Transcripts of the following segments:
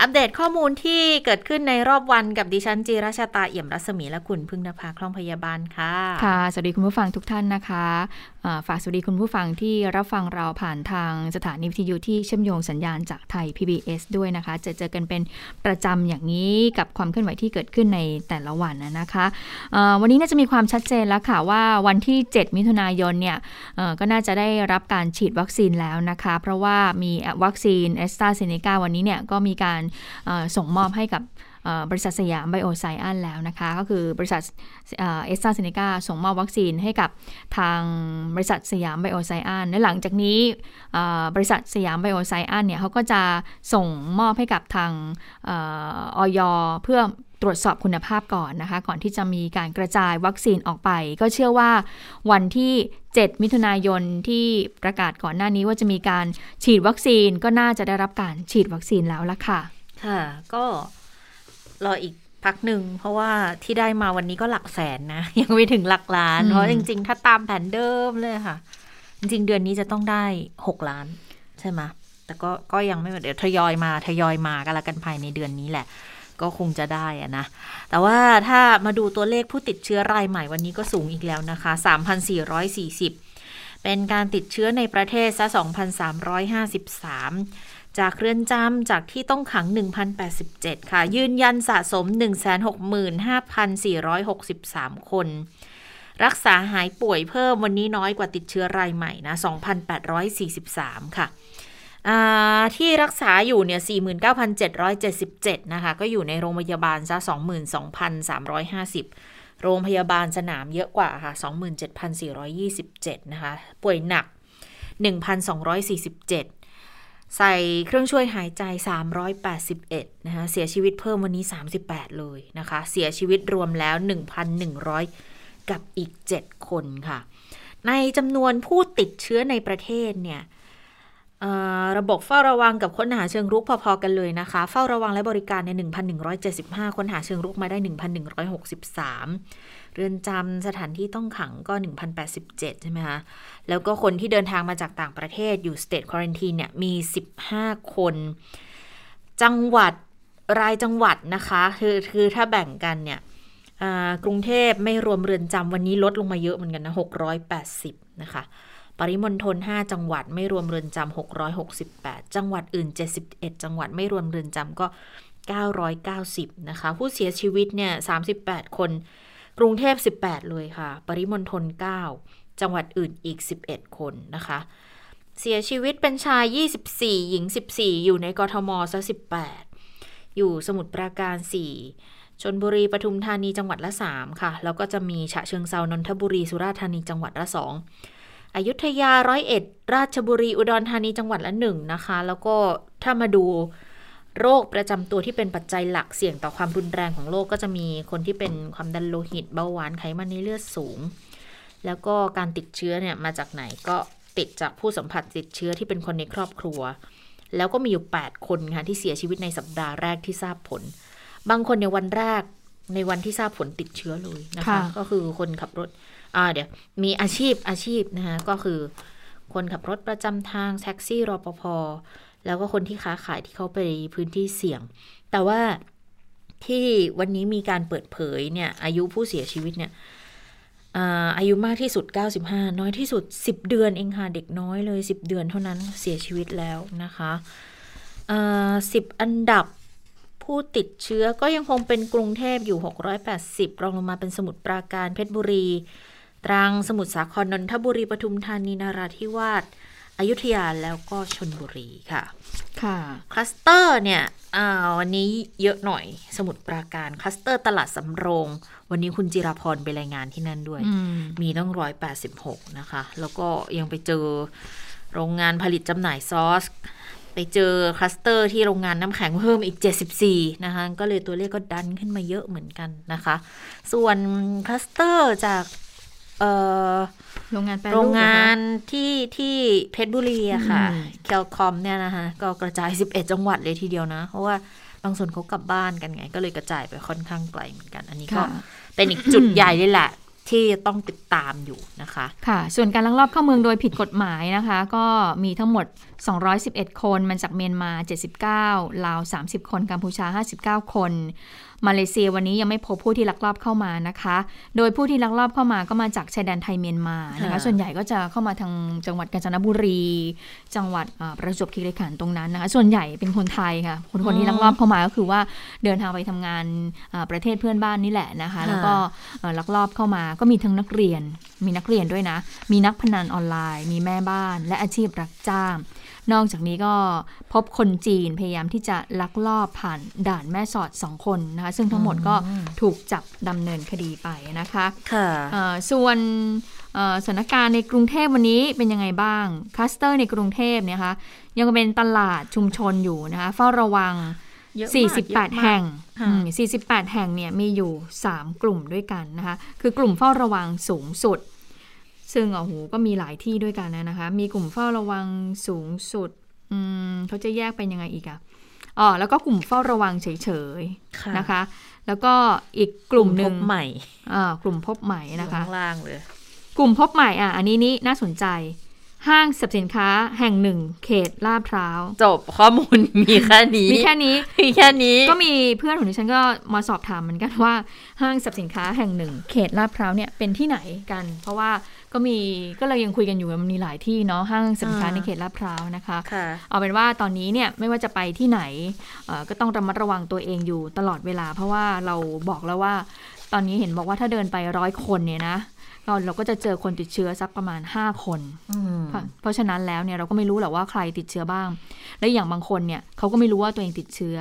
อัปเดตข้อมูลที่เกิดขึ้นในรอบวันกับดิฉันจีราชาตาเอี่ยมรัศมีและคุณพึ่งนภาคล่องพยาบาลค่ะ ค่ะ สวัสดีคุณผู้ฟังทุกท่านนะคะ ฝากสวัสดีคุณผู้ฟังที่รับฟังเราผ่านทางสถานีวิทยุที่เชื่อมโยงสัญญาณจากไทย PBS ด้วยนะคะ จะเจอกันเป็นประจำอย่างนี้กับความเคลื่อนไหวที่เกิดขึ้นในแต่ละวันนะคะวันนี้น่าจะมีความชัดเจนแล้วค่ะว่าวันที่ 7 มิถุนายนเนี่ยก็น่าจะได้รับการฉีดวัคซีนแล้วนะคะ เพราะว่ามีวัคซีนแอสตราเซเนกาวันนี้เนี่ยก็มีการส่งมอบให้กับบริษัทสยามไบโอไซเอนซ์แล้วนะคะ ก็คือบริษัทแอสตราเซเนกาส่งมอบวัคซีนให้กับทางบริษัทสยามไบโอไซเอนซ์และหลังจากนี้บริษัทสยามไบโอไซเอนซ์เนี่ยเขาก็จะส่งมอบให้กับทางอย.เพื่อตรวจสอบคุณภาพก่อนนะคะ ก่อนที่จะมีการกระจายวัคซีนออกไป ก็เชื่อว่าวันที่ 7 มิถุนายนที่ประกาศก่อนหน้านี้ว่าจะมีการฉีดวัคซีนก็น่าจะได้รับการฉีดวัคซีนแล้วละค่ะ ค่ะ ก็รออีกพักหนึ่ง เพราะว่าที่ได้มาวันนี้ก็หลักแสนนะ ยังไม่ถึงหลักล้าน เพราะจริง ๆ ถ้าตามแผนเดิมเลยค่ะ จริง ๆ เดือนนี้จะต้องได้หกล้าน ใช่ไหมแต่ก็ก็ยังไม่เดี๋ยวทยอยมาทยอยมากันละกันภายในเดือนนี้แหละ ก็คงจะได้อะนะ แต่ว่าถ้ามาดูตัวเลขผู้ติดเชื้อรายใหม่วันนี้ก็สูงอีกแล้วนะคะ 3,440 เป็นการติดเชื้อในประเทศซะ2,353 จากเรือนจำจากที่ต้องขัง 1,087 ค่ะ ยืนยันสะสม 165,463 คน รักษาหายป่วยเพิ่มวันนี้น้อยกว่าติดเชื้อรายใหม่นะ 2,843 ค่ะที่รักษาอยู่เนี่ย 49,777 นะคะ ก็อยู่ในโรงพยาบาลซะ 22,350โรงพยาบาลสนามเยอะกว่าค่ะ 27,427 นะคะ ป่วยหนัก 1,247 ใส่เครื่องช่วยหายใจ 381 นะคะ เสียชีวิตเพิ่มวันนี้ 38 เลยนะคะ เสียชีวิตรวมแล้ว 1,100 กับอีก 7 คนค่ะ ในจำนวนผู้ติดเชื้อในประเทศเนี่ยระบบเฝ้าระวังกับค้นหาเชิงรุกพอๆกันเลยนะคะ เฝ้าระวังและบริการใน 1,175 ค้นหาเชิงรุกมาได้ 1,163 เรือนจำสถานที่ต้องขังก็ 1,087 ใช่ไหมคะ แล้วก็คนที่เดินทางมาจากต่างประเทศอยู่ state quarantine เนี่ยมี 15 คน จังหวัดรายจังหวัดนะคะ คือคือถ้าแบ่งกันเนี่ยกรุงเทพไม่รวมเรือนจำวันนี้ลดลงมาเยอะเหมือนกันนะ 680 นะคะ ปริมณฑล5จังหวัดไม่รวมเรือนจำ668 จังหวัดอื่น 71 จังหวัดไม่รวมเรือนจำก็ 990 นะคะ ผู้เสียชีวิตเนี่ย 38 คน กรุงเทพ 18 เลยค่ะ ปริมณฑล 9 จังหวัดอื่นอีก 11 คนนะคะ เสียชีวิตเป็นชาย 24 หญิง 14 อยู่ในกทมซะ18 อยู่สมุทรปราการ 4 ชนบุรี ปทุมธานี จังหวัดละ 3 ค่ะ แล้วก็จะมีฉะเชิงเซา นนทบุรี สุราษฎร์ธานี จังหวัดละ 2 อยุธยา ร้อยเอ็ด ราชบุรี อุดรธานี จังหวัดละหนึ่งนะคะ แล้วก็ถ้ามาดู โรคประจำตัวที่เป็นปัจจัยหลักเสี่ยงต่อความรุนแรงของโรคก็จะมีคนที่เป็นความดันโลหิตเบาหวานไขมันในเลือดสูง แล้วก็การติดเชื้อเนี่ยมาจากไหนก็ติดจากผู้สัมผัสติดเชื้อที่เป็นคนในครอบครัว แล้วก็มีอยู่ 8 คนค่ะที่เสียชีวิตในสัปดาห์แรกที่ทราบผล บางคนในวันแรกในวันที่ทราบผลติดเชื้อเลยนะคะ ก็คือคนขับรถอ่าเดี๋ยวมีอาชีพอาชีพนะคะก็คือ คนขับรถประจำทางแท็กซี่รอปภ แล้วก็คนที่ค้าขายที่เขาไปพื้นที่เสี่ยง แต่ว่าที่วันนี้มีการเปิดเผยเนี่ย อายุผู้เสียชีวิตเนี่ยอายุมากที่สุด 95 น้อยที่สุด 10 เดือนเองค่ะ เด็กน้อยเลย 10 เดือนเท่านั้นเสียชีวิตแล้วนะคะสิบอันดับผู้ติดเชื้อก็ยังคงเป็นกรุงเทพอยู่ 680 รองลงมาเป็นสมุทรปราการเพชรบุรี ตรังสมุทรสาครนนทบุรีปทุมธานีนราธิวาส อยุธยาแล้วก็ชลบุรีค่ะ ค่ะ คลัสเตอร์เนี่ยวันนี้เยอะหน่อยสมุทรปราการคลัสเตอร์ตลาดสำโรง วันนี้คุณจิราพรไปรายงานที่นั่นด้วยมมีต้องร้อยแปดสิบหกนะคะ แล้วก็ยังไปเจอโรงงานผลิตจำหน่ายซอส ไปเจอคลัสเตอร์ที่โรงงานน้ำแข็งเพิ่มอีก 74 นะคะ ก็เลยตัวเลขก็ดันขึ้นมาเยอะเหมือนกันนะคะ ส่วนคลัสเตอร์จากเอ่อ โรงงานแปรโรรูปงเหรอคะงานที่ที่เพชรบุรีอะค่ะอืมเคลคอมเนี่ยนะคะก็กระจาย 11 จังหวัดเลยทีเดียวนะ เพราะว่าบางส่วนเขากลับบ้านกันไง ก็เลยกระจายไปค่อนข้างไกลเหมือนกัน อันนี้ก็ค่ะเป็นอีกจุดใหญ่เลยแหละที่ต้องติดตามอยู่นะคะ ค่ะ ส่วนการลักลอบเข้าเมืองโดยผิดกฎหมายนะคะ ก็มีทั้งหมด 211 คน มันจากเมียนมา 79 ลาว 30 คน กัมพูชา 59 คน มาเลเซียวันนี้ยังไม่พบผู้ที่ลักลอบเข้ามานะคะ โดยผู้ที่ลักลอบเข้ามาก็มาจากชายแดนไทยเมียนมานะคะค่ะส่วนใหญ่ก็จะเข้ามาทางจังหวัดกาญจนบุรี จังหวัดอ่าประจวบคีรีขันธ์ตรงนั้นนะคะ ส่วนใหญ่เป็นคนไทยค่ะ คนคนที่ลักลอบเข้ามาก็คือว่าเดินทางไปทำงานอ่าประเทศเพื่อนบ้านนี่แหละนะคะ แล้วก็เอ่อลักลอบเข้ามาก็มีทั้งนักเรียน มีนักเรียนด้วยนะ มีนักพนันออนไลน์ มีแม่บ้าน และอาชีพรับจ้าง นอกจากนี้ก็พบคนจีนพยายามที่จะลักลอบผ่านด่านแม่สอดสองคนนะคะซึ่งทั้งหมดก็ถูกจับดำเนินคดีไปนะคะค่ะเอ่อส่วนเอ่อสถานการณ์ในกรุงเทพวันนี้เป็นยังไงบ้างคลัสเตอร์ในกรุงเทพเนี่ยนะคะยังเป็นตลาดชุมชนอยู่นะคะเฝ้าระวังเยอะมากเยอะมาก48 แห่งค่ะอืม48 แห่งเนี่ยมีอยู่ 3 กลุ่มด้วยกันนะคะคือกลุ่มเฝ้าระวังสูงสุด ซึ่งโอ้โหก็มีหลายที่ด้วยกันนะคะ มีกลุ่มเฝ้าระวังสูงสุดอืมเขาจะแยกเป็นยังไงอีกอะอ๋อแล้วก็กลุ่มเฝ้าระวังเฉยค่ะๆนะคะ แล้วก็อีกกลุ่มหนึ่งพบใหม่อ่ากลุ่มพบใหม่นะคะอยู่ข้างล่างเลย กลุ่มพบใหม่อะอันนี้นี่น่าสนใจ ห้างสรรพสินค้าแห่งหนึ่ง เขตลาดพร้าว จบข้อมูลมีแค่นี้ มีแค่นี้ มีแค่นี้ ก็มีเพื่อนของดิฉันก็มาสอบถามเหมือนกันว่าห้างสรรพสินค้าแห่งหนึ่ง เขตลาดพร้าวเนี่ยเป็นที่ไหนกัน เพราะว่าก็มีก็เลยยังคุยกันอยู่ว่ามันมีหลายที่เนาะห้างสรรพสินค้าอ่าในเขตลาดพร้าวนะคะค่ะเอาเป็นว่าตอนนี้เนี่ยไม่ว่าจะไปที่ไหนเอ่อก็ต้องระมัดระวังตัวเองอยู่ตลอดเวลา เพราะว่าเราบอกแล้วว่า ตอนนี้เห็นบอกว่าถ้าเดินไปร้อยคนเนี่ยนะก็ เราก็จะเจอคนติดเชื้อสักประมาณ 5 คนอืมค่ะเพราะฉะนั้นแล้วเนี่ยเราก็ไม่รู้หรอกว่าใครติดเชื้อบ้าง และอย่างบางคนเนี่ยเขาก็ไม่รู้ว่าตัวเองติดเชื้อ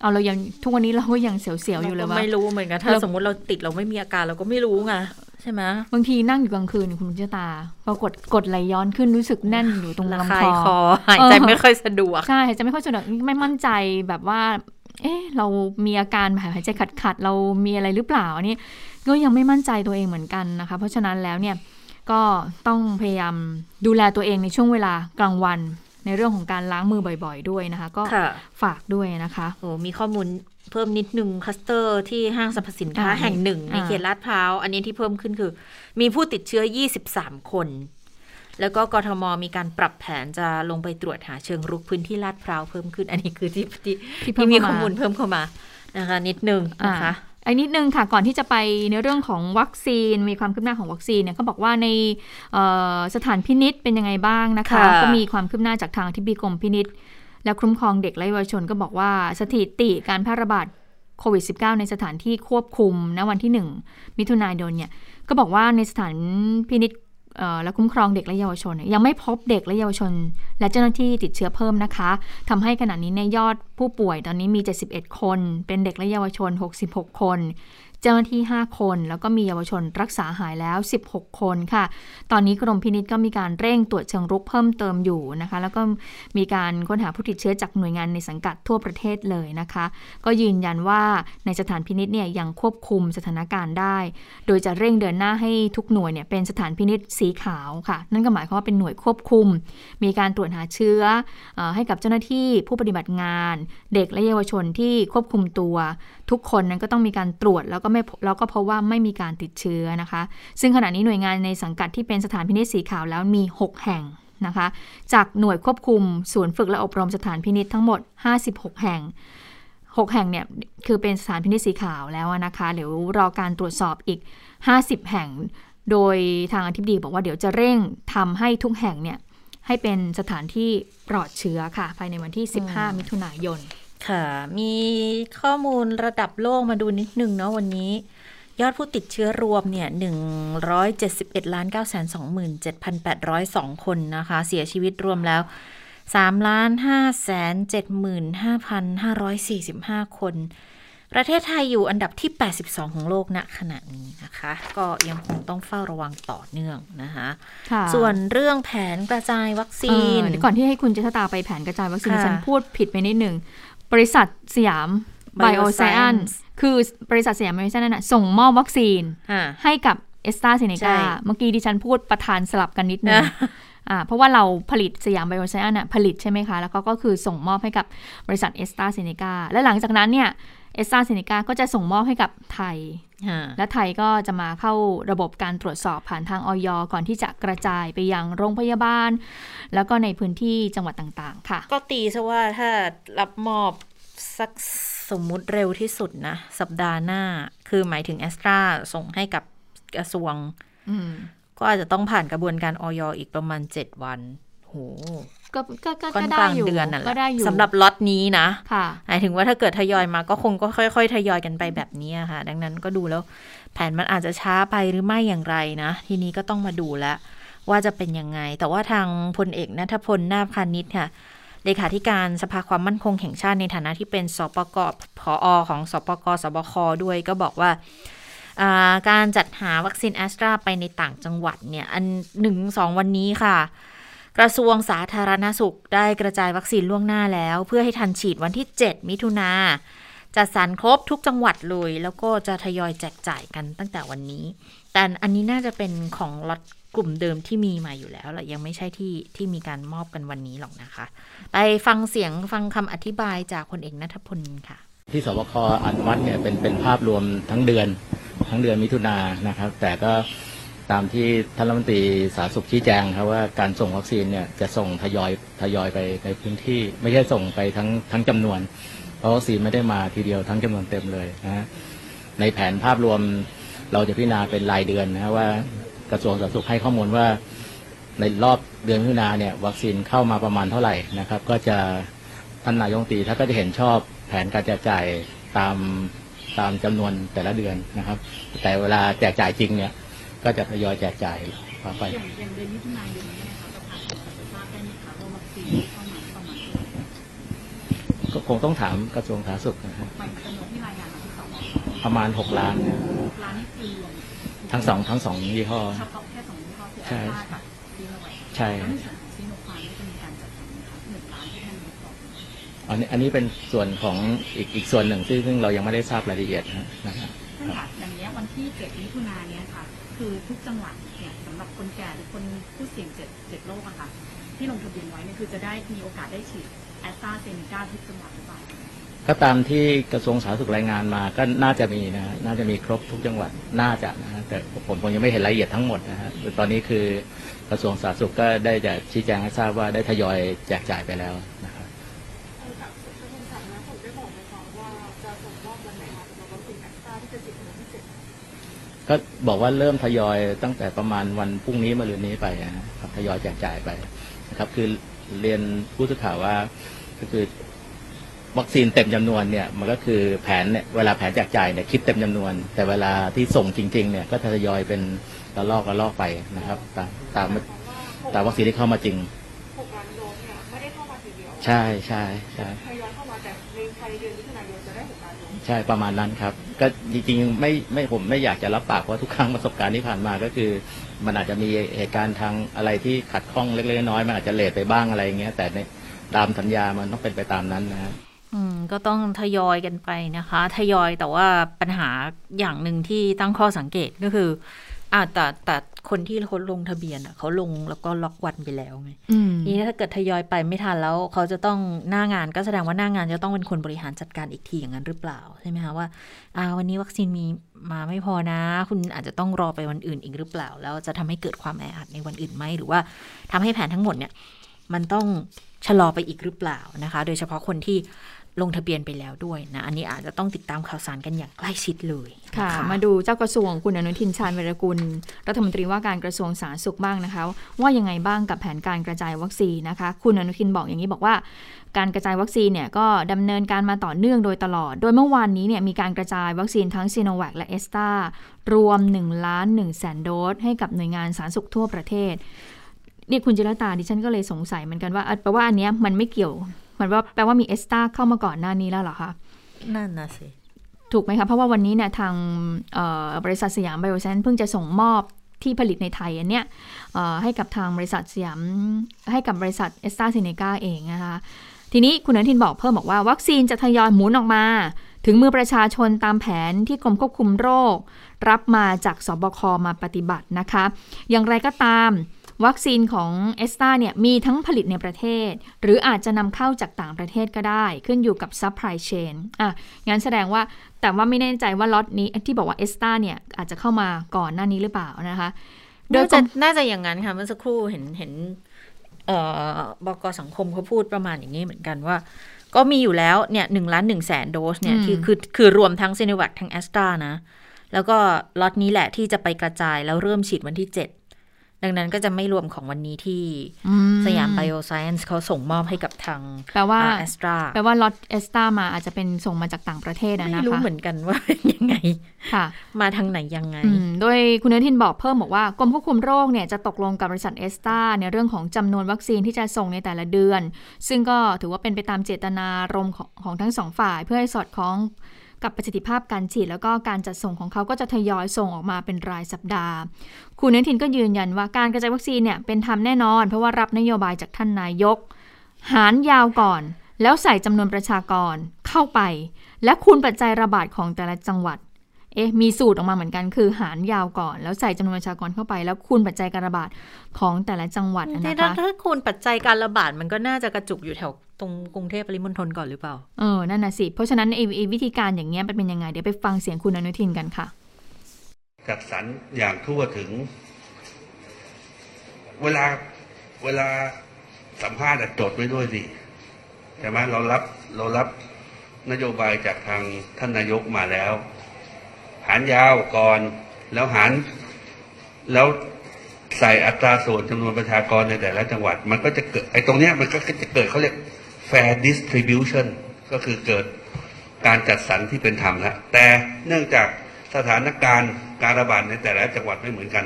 เอาเรายังทุกวันนี้เราก็ยังเสียวๆอยู่เลยราก็ว่าไม่รู้เหมือนกันถ้าเราสมมติเราติดเราไม่มีอาการเราก็ไม่รู้ไงใช่ไหมบางทีนั่งอยู่กลางคืนคุณเจ้าตาปรากฏกดไหลย้อนขึ้นรู้สึกแน่นอยู่ตรงระลำคาคยอคอหายใจไม่ค่อยสะดวกใช่จะไม่ค่อยสะดวกไม่มั่นใจแบบว่า เอ๊ะเรามีอาการหายใจขัดขัดๆเรามีอะไรหรือเปล่าอันนี้ ก็ยังไม่มั่นใจตัวเองเหมือนกันนะคะ เพราะฉะนั้นแล้วเนี่ยก็ต้องพยายามดูแลตัวเองในช่วงเวลากลางวัน ในเรื่องของการล้างมือบ่อย ๆ ด้วยนะคะ ก็ค่ะฝากด้วยนะคะโอ้มีข้อมูลเพิ่มนิดนึงคลัสเตอร์ที่ห้างสรรพสินค้าอ่าแห่งหนึ่ง ในอ่าเขตลาดพร้าว อันนี้ที่เพิ่มขึ้นคือ มีผู้ติดเชื้อ 23 คน แล้วก็กทมมีการปรับแผนจะลงไปตรวจหาเชิงรุกพื้นที่ลาดพร้าวเพิ่มขึ้น อันนี้คือที่ที่ที่เพิ่ที่มมีเข้าข้อมามูลเพิ่มเข้ามานะคะ นิดนึงนะคะ อันนิดนึงค่ะก่อนที่จะไปในเรื่องของวัคซีนมีความคืบหน้าของวัคซีนเนี่ยเขาบอกว่าในเอ่อสถานพินิจเป็นยังไงบ้างนะคะค่ะก็มีความคืบหน้าจากทางอธิบดีกรมพินิจและคุ้มครองเด็กและเยาวชนก็บอกว่าสถิติการแพร่ระบาดโควิด -19 ในสถานที่ควบคุมณวันที่ 1 มิถุนายนเนี่ยก็บอกว่าในสถานพินิษเอ่อ และคุ้มครองเด็กและเยาวชน ยังไม่พบเด็กและเยาวชน และเจ้าหน้าที่ติดเชื้อเพิ่มนะคะทำให้ขณะนี้ในยยอดผู้ป่วยตอนนี้มี 71 คน เป็นเด็กและเยาวชน 66 คน เจ้าหน้าที่ 5 คน แล้วก็มีเยาวชนรักษาหายแล้ว 16 คนค่ะ ตอนนี้กรมพินิษก็มีการเร่งตรวจเชิงรุกเพิ่มเติมอยู่นะคะ แล้วก็มีการค้นหาผู้ติดเชื้อจากหน่วยงานในสังกัดทั่วประเทศเลยนะคะ ก็ยืนยันว่าในสถานพินิษเนี่ยยังควบคุมสถานการณ์ได้ โดยจะเร่งเดินหน้าให้ทุกหน่วยเนี่ยเป็นสถานพินิษสีขาวค่ะ นั่นก็หมายความว่าเป็นหน่วยควบคุม มีการตรวจหาเชื้อเออให้กับเจ้าหน้าที่ผู้ปฏิบัติงาน เด็กและเยาวชนที่ควบคุมตัว ทุกคนนั้นก็ต้องมีการตรวจแล้วก็ไม่แล้วก็พบว่าไม่มีการติดเชื้อนะคะ ซึ่งขณะนี้หน่วยงานในสังกัดที่เป็นสถานพินิจสีขาวแล้วมี 6 แห่งนะคะ จากหน่วยควบคุมศูนย์ฝึกและอบรมสถานพินิจทั้งหมด 56 แห่ง 6 แห่งเนี่ยคือเป็นสถานพินิจสีขาวแล้วนะคะเดี๋ยวรอการตรวจสอบอีก 50 แห่ง โดยทางอธิบดีบอกว่าเดี๋ยวจะเร่งทำให้ทุกแห่งเนี่ยให้เป็นสถานที่ปลอดเชื้อค่ะ ภายในวันที่ 15 มิถุนายน ค่ะ มีข้อมูลระดับโลกมาดูนิดนึงเนาะวันนี้ ยอดผู้ติดเชื้อรวมเนี่ย 171ล้าน9 2 7 8 0 2 คนนะคะ เสียชีวิตรวมแล้ว3ล้าน5 7 5 5 4 5 คน ประเทศไทยอยู่อันดับที่ 82 ของโลกณขณะนี้นะคะ ก็ยังคงต้องเฝ้าระวังต่อเนื่องนะคะค่ะส่วนเรื่องแผนกระจายวัคซีนเออเดี๋ยวก่อนที่ให้คุณเจษตาไปแผนกระจายวัคซีนค่ะฉันพูดผิดไปนิดหนึ่ง บริษัทสยามไบโอไซแอน Bioscience คือบริษัทสยามไบโอไซเอนซ์น่ะส่งมอบวัคซีนอ่าให้กับแอสตราเซเนกาใช่เมื่อกี้ดิฉันพูดประธานสลับกันนิดนึงอ่าเพราะว่าเราผลิตสยามไบโอไซเอนซ์น่ะผลิตใช่ไหมคะ แล้วก็ก็คือส่งมอบให้กับบริษัทแอสตราเซเนกาและหลังจากนั้นเนี่ย แอสตราเซเนกาก็จะส่งมอบให้กับไทยอ่าและไทยก็จะมาเข้าระบบการตรวจสอบผ่านทางอย.ก่อนที่จะกระจายไปยังโรงพยาบาล แล้วก็ในพื้นที่จังหวัดต่างๆ ค่ะ ก็ตีซะว่าถ้ารับมอบสักสมมุติเร็วที่สุดนะ สัปดาห์หน้า คือหมายถึงแอสตราส่งให้กับกระทรวงอืมก็อาจจะต้องผ่านกระบวนการออยอีกประมาณ7วัน โห ก็ก็ก็ค่อก็นได้กลางอยู่เดือนน่ะแหก็ละได้อยู่สำหรับล็อตนี้นะค่ะหมายถึงว่าถ้าเกิดทยอยมาก็คงก็ค่อย ๆ ทยอยกันไปแบบนี้ค่ะ ดังนั้นก็ดูแล้ว แผนมันอาจจะช้าไปหรือไม่อย่างไรนะ ทีนี้ก็ต้องมาดูแล้วว่าจะเป็นยังไง แต่ว่าทางพลเอกนัทพลนาคพานิชค่ะเลขาธิการสภาความมั่นคงแห่งชาติในฐานะที่เป็นสปกผออของสปกสบคด้วยก็บอกว่าอ่าการจัดหาวัคซีนแอสตราไปในต่างจังหวัดเนี่ย อันหนึ่งสองวันนี้ค่ะ กระทรวงสาธารณสุขได้กระจายวัคซีนล่วงหน้าแล้ว เพื่อให้ทันฉีดวันที่ 7 มิถุนาจัดสรรครบทุกจังหวัดเลย แล้วก็จะทยอยแจกจ่ายกันตั้งแต่วันนี้ แต่อันนี้น่าจะเป็นของล็อตกลุ่มเดิมที่มีมาอยู่แล้วแหละยังไม่ใช่ที่ที่มีการมอบกันวันนี้หรอกนะคะ ไปฟังเสียงฟังคำอธิบายจากพลเอกนัทพลค่ะ ที่สบคอนุมัติเนี่ยเป็นเป็นภาพรวมทั้งเดือนทั้งเดือนมิถุนานะครับ แต่ก็ ตามที่ท่านรัฐมนตรีสาธารณสุขชี้แจงครับว่าการส่งวัคซีนเนี่ยจะส่งทยอยทยอยไปในพื้นที่ ไม่ใช่ส่งไปทั้งทั้งจำนวน เพราะวัคซีนไม่ได้มาทีเดียวทั้งจำนวนเต็มเลยนะในแผนภาพรวมเราจะพิจารณาเป็นรายเดือนนะว่ากระทรวงสาธารณสุขให้ข้อมูลว่าในรอบเดือนมิถุนาเนี่ยวัคซีนเข้ามาประมาณเท่าไหร่นะครับ ก็จะท่านนายกรัฐมนตรีถ้านก็จะเห็นชอบแผนการแจกจ่ายตามตามจำนวนแต่ละเดือนนะครับ แต่เวลาแจกจ่ายจริงเนี่ย ก็จะทยอยแจกจ่ายต่อไปอย่างอย่างเดือนมิถุนายนนี้นะคะประธานสุขภาพได้ไหมคะว่าวัคซีนเข้ามาประมาณเท่าไหร่ก็คงต้องถามกระทรวงสาธารณสุขนะฮะมันจำนวนที่รายงานมาที่สองประมาณ6ล้านเนี่ยร้านนี่คือรวมทั้งสองทั้งสองยี่ห้อเฉพาะแค่สองยี่ห้อคือใช่แอสตรากับซีโนแวคใช่แล้วในส่วนของซีโนฟาร์มนี่จะมีการจัดสรรไหมคะหนึ่งล้านที่ท่านนายกบอกอันนี้อันนี้เป็นส่วนของอีกอีกส่วนหนึ่งซึ่งซึ่งเรายังไม่ได้ทราบรายละเอียดนะนะครับท่านค่ะอย่างเนี้ยวันที่เจ็ดมิถุนายนเนี้ย คือทุกจังหวัดเนี่ยสำหรับคนแก่หรือคนผู้เสี่ยงเจ็ดเจ็ดโรคอะค่ะ ที่ลงทะเบียนไว้เนี่ยคือจะได้มีโอกาสได้ฉีดแอสตราเซเนกาทุกจังหวัดหรือเปล่าก็ตามที่กระทรวงสาธารณสุขรายงานมาก็น่าจะมีนะฮะน่าจะมีครบทุกจังหวัดน่าจะนะฮะแต่ผมผมยังไม่เห็นรายละเอียดทั้งหมดนะฮะตอนนี้คือกระทรวงสาธารณสุขก็ได้จะชี้แจงให้ทราบว่าได้ทยอยแจกจ่ายไปแล้วนะครับ ก็บอกว่าเริ่มทยอยตั้งแต่ประมาณวันพรุ่งนี้มารืนนี้ไปนะครับทยอยแจกจ่ายไปนะครับ คือเรียนผู้สื่อข่าวว่า ก็คือวัคซีนเต็มจำนวนเนี่ยมันก็คือแผนเนี่ยเวลาแผนแจกจ่ายเนี่ยคิดเต็มจำนวน แต่เวลาที่ส่งจริง ๆ เนี่ยก็ทยอยเป็นระลอกระลอกไปนะครับ ตามตามตามวัคซีนที่เข้ามาจริง6ล้านโดสเนี่ยไม่ได้เข้ามาทีเดียวใช่ใช่ใช่ทยอยเข้ามาแต่ในภายในเดือน ใช่ประมาณนั้นครับ ก็จริงๆไม่ไม่ผมไม่อยากจะรับปากเพราะทุกครั้งประสบการณ์ที่ผ่านมาก็คือ มันอาจจะมีเหตุการณ์ทางอะไรที่ขัดข้องเล็กๆน้อยๆมันอาจจะเลทไปบ้างอะไรอย่างเงี้ย แต่ในตามสัญญามันต้องเป็นไปตามนั้นนะฮะอืมก็ต้องทยอยกันไปนะคะ ทยอยแต่ว่าปัญหาอย่างหนึ่งที่ตั้งข้อสังเกตก็คือ อ่าแต่แต่คนที่เขาลงทะเบียนอะเขาลงแล้วก็ล็อกวันไปแล้วไงอืมนี่ถ้าเกิดทยอยไปไม่ทันแล้ว เขาจะต้องหน้างานก็แสดงว่าหน้างานจะต้องเป็นคนบริหารจัดการอีกทีอย่างนั้นหรือเปล่าใช่ไหมคะว่าอ่าวันนี้วัคซีนมีมาไม่พอนะ คุณอาจจะต้องรอไปวันอื่นอีกหรือเปล่า แล้วจะทำให้เกิดความแออัดในวันอื่นไหมหรือว่าทำให้แผนทั้งหมดเนี่ย มันต้องชะลอไปอีกหรือเปล่านะคะ โดยเฉพาะคนที่ ลงทะเบียนไปแล้วด้วยนะอันนี้อาจจะต้องติดตามข่าวสารกันอย่างใกล้ชิดเลยนค่ะ มาดูเจ้ากระทรวงคุณอนุทินชาญวิรกุล รัฐมนตรีว่าการกระทรวงสาธารณสุขบ้างนะคะ ว่ายังไงบ้างกับแผนการกระจายวัคซีนนะคะ คุณอนุทินบอกอย่างนี้บอกว่า การกระจายวัคซีนเนี่ยก็ดำเนินการมาต่อเนื่องโดยตลอด โดยเมื่อวานนี้เนี่ยมีการกระจายวัคซีนทั้งซีโนแวคและแอสตรารวม1ล้าน1แสนโดสให้กับหน่วยงานสาธารณสุขทั่วประเทศนี่คุณจิรตาดิฉันก็เลยสงสัยเหมือนกันว่าเอ่อแปลว่าอันเนี้ยมันไม่เกี่ยวเห มือนว่าแปลว่ามีแอสตราเข้ามาก่อนหน้านี้แล้วเหรอคะ นั่นนะสิ ถูกไหมคะ เพราะว่าวันนี้เนี่ยทางเอ่อบริษัทสยามไบโอไซเอนซ์เพิ่งจะส่งมอบที่ผลิตในไทยอันเนี้ยเอ่อให้กับทางบริษัทสยามให้กับบริษัทแอสตราเซเนกาเองนะคะ ทีนี้คุณอนุทินบอกเพิ่มบอกว่า วัคซีนจะทยอยหมุนออกมา ถึงมือประชาชนตามแผนที่กรมควบคุมโรค รับมาจากสบคมาปฏิบัตินะคะ อย่างไรก็ตาม วัคซีนของแอสตราเนี่ยมีทั้งผลิตในประเทศ หรืออาจจะนำเข้าจากต่างประเทศก็ได้ ขึ้นอยู่กับ supply chain อะงั้นแสดงว่าแต่ว่าไม่แน่ใจว่าล็อตนี้ที่บอกว่าแอสตราเนี่ยอาจจะเข้ามาก่อนหน้านี้หรือเปล่านะคะโดยน่าจะน่าจะอย่างนั้นค่ะเมื่อสักครู่เห็นเห็นเอ่อบกสังคมเขาพูดประมาณอย่างนี้เหมือนกันว่า ก็มีอยู่แล้วเนี่ยหนึ่งล้านหนึ่งแสนโดสเนี่ยอืมคือคือคือรวมทั้งซีโนแวคทั้งแอสตรานะ แล้วก็ล็อตนี้แหละที่จะไปกระจายแล้วเริ่มฉีดวันที่เจ็ด ดังนั้นก็จะไม่รวมของวันนี้ที่อืสยามไบโอไซเอนซ์เขาส่งมอบให้กับทางแปลว่าแอสตราแปลว่าล็อตแอสตรามาอาจจะเป็นส่งมาจากต่างประเทศอะไม่นะคะรู้เหมือนกันว่ายังไงค่ะ มาทางไหนยังไงอืมโดยคุณอนุทินบอกเพิ่มบอกว่ากรมควบคุมโรคเนี่ยจะตกลงกับบริษัทเอสตาในเรื่องของจำนวนวัคซีนที่จะส่งในแต่ละเดือน ซึ่งก็ถือว่าเป็นไปตามเจตนารมณ์ของของทั้งสองฝ่าย เพื่อให้สอดคล้องกับประสิทธิภาพการฉีดแล้วก็การจัดส่งของเขาก็จะทยอยส่งออกมาเป็นรายสัปดาห์ คุณอนุทินก็ยืนยันว่าการกระจายวัคซีนเนี่ยเป็นธรรมแน่นอน เพราะว่ารับนโยบายจากท่านนายก หารยาวก่อน แล้วใส่จำนวนประชากรเข้าไป และคูณปัจจัยระบาดของแต่ละจังหวัดเอ๊ะมีสูตรออกมาเหมือนกันคือหารยาวก่อน แล้วใส่จำนวนประชากรเข้าไป แล้วคูณปัจจัยการระบาดของแต่ละจังหวัดนะแต่นะถ้าคะถ้าคูณปัจจัยการระบาดมันก็น่าจะกระจุกอยู่แถวตรงกรุงเทพปริมณฑลก่อนหรือเปล่าเออนั่นน่ะสิ เพราะฉะนั้นไอ้ไอ้วิธีการอย่างเงี้ยมันเป็นยังไง เดี๋ยวไปฟังเสียงคุณอนุทินกันค่ะ จัดสรรอย่างทั่วถึง เวลาเวลาสัมภาษณ์อะจดไว้ด้วยสิใช่ไหมเรารับเรารับนโยบายจากทางท่านนายกมาแล้ว หารยาวก่อน แล้วหารแล้วใส่อัตราส่วนจำนวนประชากรในแต่ละจังหวัด มันก็จะเกิดไอ้ตรงเนี้ยมันก็จะเกิดเขาเรียก fair distribution ก็คือเกิดการจัดสรรที่เป็นธรรมแล้วแต่เนื่องจากสถานการณ์ การระบาดในแต่ละจังหวัดไม่เหมือนกัน